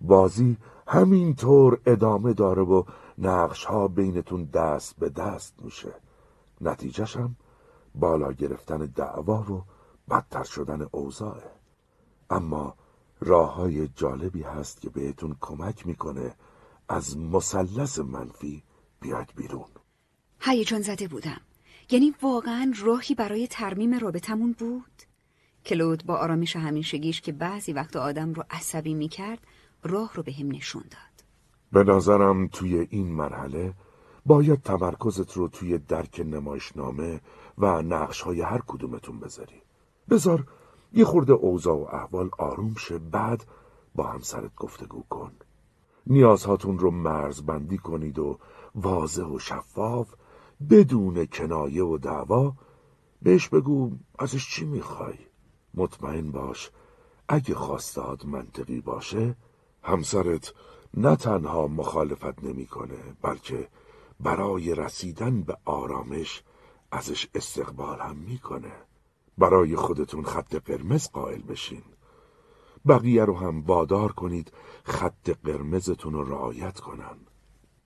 بازی همینطور ادامه داره و نقش ها بینتون دست به دست میشه. نتیجهشم بالا گرفتن دعوا و بدتر شدن اوضاعه. اما راه های جالبی هست که بهتون کمک می‌کنه از مثلث منفی بیاید بیرون. هیجان زده بودم. یعنی واقعا راهی برای ترمیم رابطمون بود؟ کلود با آرامش همیشگیش که بعضی وقت آدم رو عصبی می‌کرد راه رو به هم نشون داد. به نظرم توی این مرحله باید تمرکزت رو توی درک نمایشنامه و نقش های هر کدومتون بذاری. بذار یه خورده اوضاع و احوال آروم شه بعد با همسرت گفتگو کن. نیازهاتون رو مرزبندی کنید و واضح و شفاف بدون کنایه و دعوا بهش بگو ازش چی می‌خوای. مطمئن باش اگه خواستاد منطقی باشه همسرت نه تنها مخالفت نمی‌کنه بلکه برای رسیدن به آرامش ازش استقبال هم می‌کنه. برای خودتون خط قرمز قائل بشین. بقیه رو هم وادار کنید خط قرمزتون رو رعایت کنن.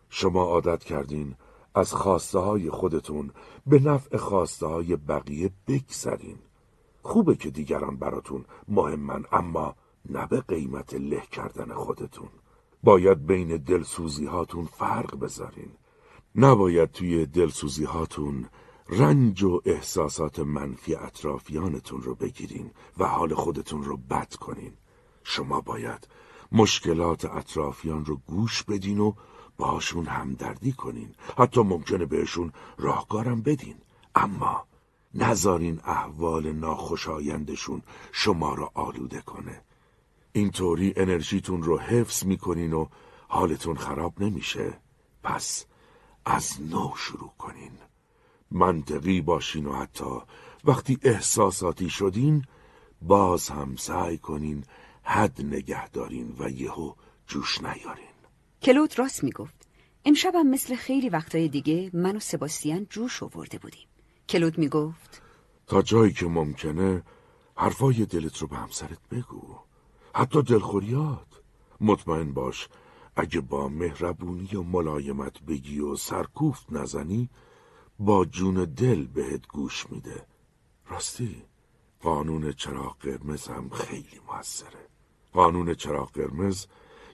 شما عادت کردین از خواسته های خودتون به نفع خواسته های بقیه بگذرین. خوبه که دیگران براتون مهمن اما نه به قیمت له کردن خودتون. باید بین دلسوزی هاتون فرق بذارین. نباید توی دلسوزی هاتون رنج و احساسات منفی اطرافیانتون رو بگیرین و حال خودتون رو بد کنین. شما باید مشکلات اطرافیان رو گوش بدین و باشون همدردی کنین. حتی ممکنه بهشون راهکارم بدین. اما نذارین احوال ناخوشایندشون شما رو آلوده کنه. اینطوری انرژیتون رو حفظ می‌کنین و حالتون خراب نمیشه. پس از نو شروع کنین. منطقی باشین و حتی وقتی احساساتی شدین باز هم سعی کنین حد نگه دارین و یهو جوش نیارین. کلود راست می‌گفت. امشبم مثل خیلی وقتای دیگه من و سباستیان جوش آورده بودیم. کلود می‌گفت. تا جایی که ممکنه حرفای دلت رو به همسرت بگو. حتی دلخوریات. مطمئن باش اگه با مهربونی و ملایمت بگی و سرکوفت نزنی با جون دل بهت گوش میده. راستی قانون چراغ قرمز هم خیلی موثره. قانون چراغ قرمز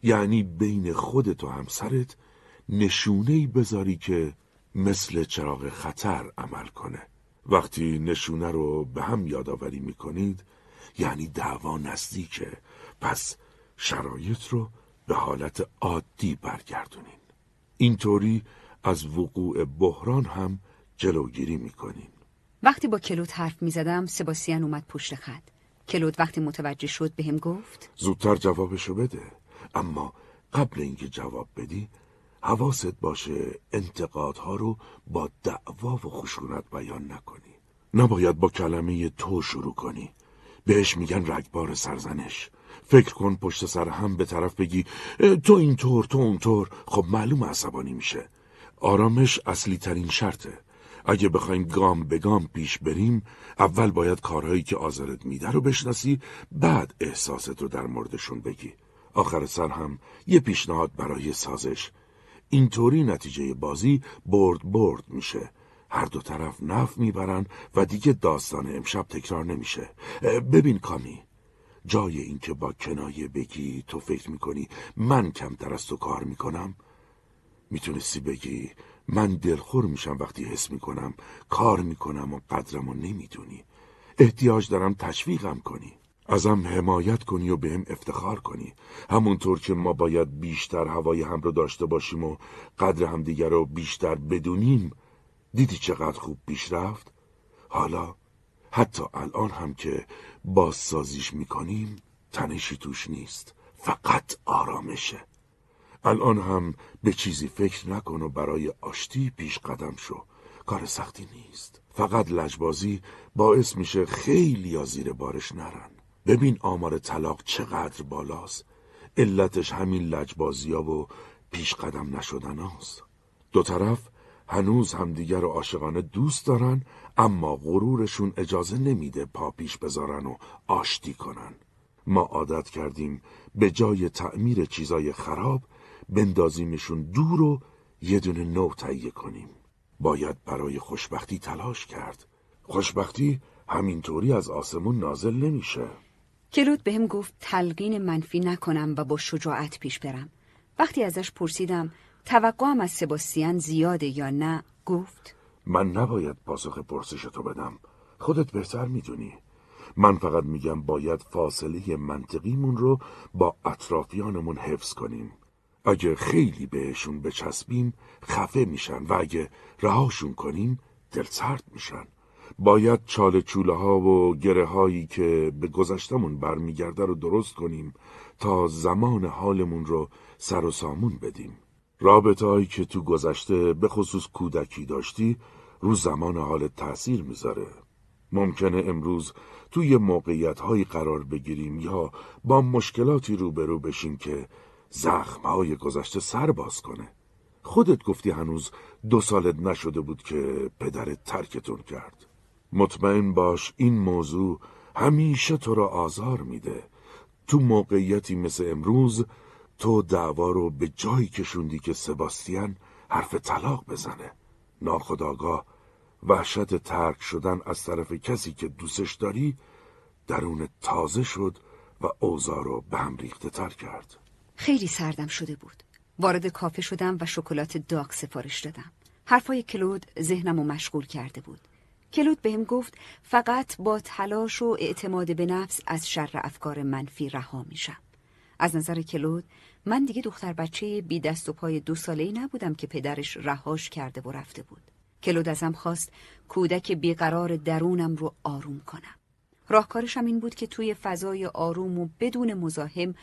یعنی بین خودت و همسرت نشونه بذاری که مثل چراغ خطر عمل کنه. وقتی نشونه رو به هم یادآوری می‌کنید یعنی دعوا نزدیکه. پس شرایط رو به حالت عادی برگردونین. اینطوری از وقوع بحران هم جلوگیری می‌کنین. وقتی با کلود حرف می‌زدم سباستیان اومد پشت خط. کلود وقتی متوجه شد به هم گفت زودتر جوابشو بده. اما قبل اینکه جواب بدی حواست باشه انتقادها رو با دعوا و خشونت بیان نکنی. نباید با کلمه تو شروع کنی. بهش میگن رگبار سرزنش. فکر کن پشت سر هم به طرف بگی تو اینطور تو اونطور. خب معلوم عصبانی میشه. آرامش اصلی ترین شرطه. اگه بخوایم گام به گام پیش بریم اول باید کارهایی که آزارت میده رو بشناسی بعد احساست رو در موردشون بگی. آخر سر هم یه پیشنهاد برای سازش. اینطوری نتیجه بازی برد برد میشه. هر دو طرف نف می‌برن و دیگه داستان امشب تکرار نمیشه. ببین کامی جای اینکه با کنایه بگی تو فکر می‌کنی من کمتر از تو کار می‌کنم؟ می‌تونستی بگی من دلخور میشم وقتی حس می‌کنم کار می‌کنم و قدرمو نمی‌دونی. احتیاج دارم تشویقم کنی. ازم حمایت کنی و بهم افتخار کنی. همونطور که ما باید بیشتر هوای هم رو داشته باشیم و قدر همدیگر رو بیشتر بدونیم دیدی چقدر خوب پیش رفت؟ حالا حتی الان هم که بازسازیش می‌کنیم تنشی توش نیست فقط آرامشه. الان هم به چیزی فکر نکن و برای آشتی پیش قدم شو. کار سختی نیست. فقط لجبازی باعث میشه خیلی زیر بارش نرن. ببین آمار طلاق چقدر بالاست. علتش همین لجبازی ها و پیش قدم نشدن هاست. دو طرف هنوز همدیگر رو عاشقانه دوست دارن اما غرورشون اجازه نمیده پا پیش بذارن و آشتی کنن. ما عادت کردیم به جای تعمیر چیزای خراب بندازیمشون دور و یه دونه نو تهیه کنیم. باید برای خوشبختی تلاش کرد. خوشبختی همینطوری از آسمون نازل نمیشه. کلود بهم گفت تلقین منفی نکنم و با شجاعت پیش برم. وقتی ازش پرسیدم توقعم از سباستیان زیاده یا نه گفت من نباید پاسخ پرسش تو بدم. خودت بهتر می‌دونی. من فقط میگم باید فاصله منطقیمون رو با اطرافیانمون حفظ کنیم. اگه خیلی بهشون بچسبیم خفه میشن و اگه رهاشون کنیم دلسرد میشن. باید چاله چوله ها و گره هایی که به گذشتمون برمیگرده رو درست کنیم تا زمان حالمون رو سر و سامون بدیم. رابطه که تو گذشته به خصوص کودکی داشتی رو زمان حالت تأثیر می‌ذاره. ممکنه امروز توی موقعیت هایی قرار بگیریم یا با مشکلاتی روبرو بشیم که زخم های گذشته سر باز کنه. خودت گفتی هنوز دو سالت نشده بود که پدرت ترکتون کرد. مطمئن باش این موضوع همیشه تو را آزار میده. تو موقعیتی مثل امروز تو دعوا رو به جایی کشوندی که سباستیان حرف طلاق بزنه. ناخداگاه. وحشت ترک شدن از طرف کسی که دوستش داری درون تازه شد و اوضاع رو به هم ریخته تر کرد. خیلی سردم شده بود. وارد کافه شدم و شکلات داغ سفارش دادم. حرفای کلود ذهنم رو مشغول کرده بود. کلود بهم گفت فقط با تلاش و اعتماد به نفس از شر افکار منفی رها میشم. از نظر کلود من دیگه دختر بچه بی دست و پای دو ساله ای نبودم که پدرش رهاش کرده و رفته بود. کلود ازم خواست کودک بیقرار درونم رو آروم کنم. راهکارشم این بود که توی فضای آروم و بدون مزاحم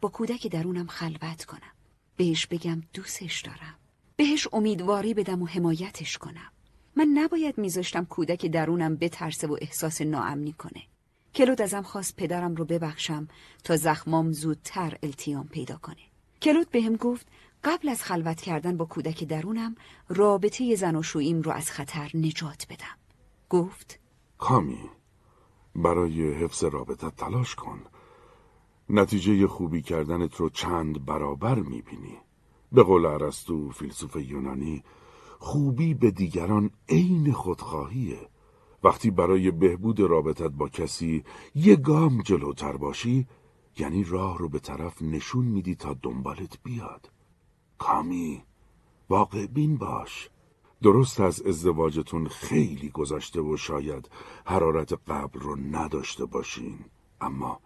با کودک درونم خلوت کنم. بهش بگم دوستش دارم. بهش امیدواری بدم و حمایتش کنم. من نباید میذاشتم کودک درونم بترسه و احساس ناامنی کنه. کلود ازم خواست پدرم رو ببخشم تا زخمام زودتر التیام پیدا کنه. کلود بهم گفت قبل از خلوت کردن با کودک درونم رابطه زن و شویم رو از خطر نجات بدم. گفت کامی برای حفظ رابطه تلاش کن. نتیجه خوبی کردنت رو چند برابر می‌بینی. به قول عرستو فیلسوف یونانی خوبی به دیگران عین خودخواهیه. وقتی برای بهبود رابطت با کسی یه گام جلوتر باشی یعنی راه رو به طرف نشون میدی تا دنبالت بیاد. کامی واقع بین باش. درست از ازدواجتون خیلی گذشته و شاید حرارت قبل رو نداشته باشین. اما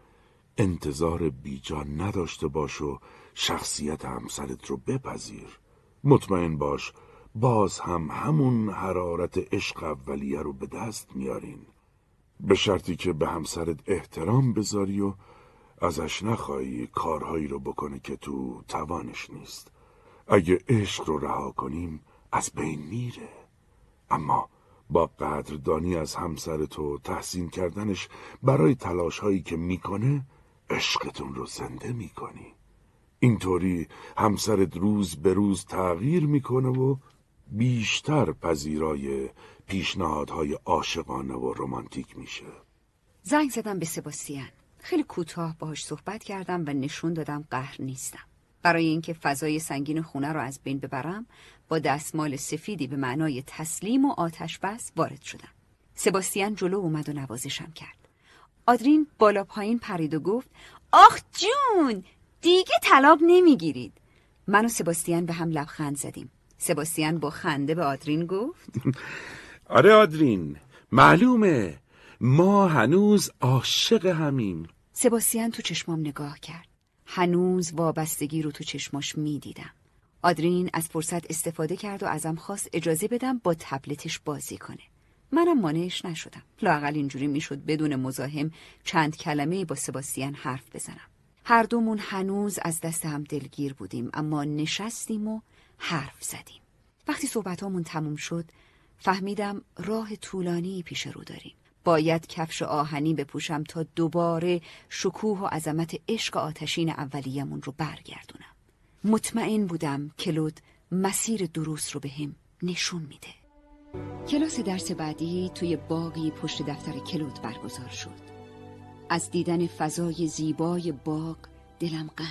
انتظار بیجا نداشته باش و شخصیت همسرت رو بپذیر. مطمئن باش باز هم همون حرارت عشق اولیه رو به دست میارین. به شرطی که به همسرت احترام بذاری و ازش نخواهی کارهایی رو بکنه که تو توانش نیست. اگه عشق رو رها کنیم از بین میره. اما با قدردانی از همسر تو تحسین کردنش برای تلاش هایی که می‌کنه عشقتون رو زنده می‌کنی. اینطوری همسرت روز به روز تغییر می‌کنه و بیشتر پذیرای پیشنهادهای عاشقانه و رمانتیک میشه. زنگ زدم به سباستیان. خیلی کوتاه باهاش صحبت کردم و نشون دادم قهر نیستم. برای اینکه فضای سنگین خونه رو از بین ببرم با دستمال سفیدی به معنای تسلیم و آتش بس وارد شدم. سباستیان جلو اومد و نوازشم کرد. آدرین بالا پایین پرید و گفت آخ جون دیگه طلاق نمی‌گیرید. من و سباستیان به هم لبخند زدیم. سباستیان با خنده به آدرین گفت [laughs] آره آدرین معلومه. ما هنوز عاشق همیم. سباستیان تو چشمام نگاه کرد. هنوز وابستگی رو تو چشماش می‌دیدم. آدرین از فرصت استفاده کرد و ازم خواست اجازه بدم با تبلتش بازی کنه. منم مانعش نشدم. لاقل اینجوری می‌شد بدون مزاحم چند کلمه با سباستیان حرف بزنم. هر دومون هنوز از دست هم دلگیر بودیم اما نشستیم و حرف زدیم. وقتی صحبتامون تموم شد فهمیدم راه طولانی پیش رو داریم. باید کفش آهنی بپوشم تا دوباره شکوه و عظمت عشق آتشین اولیمون رو برگردونم. مطمئن بودم کلود مسیر درست رو به هم نشون میده. کلاس درس بعدی توی باقی پشت دفتر کلود برگزار شد. از دیدن فضای زیبای باغ دلم قند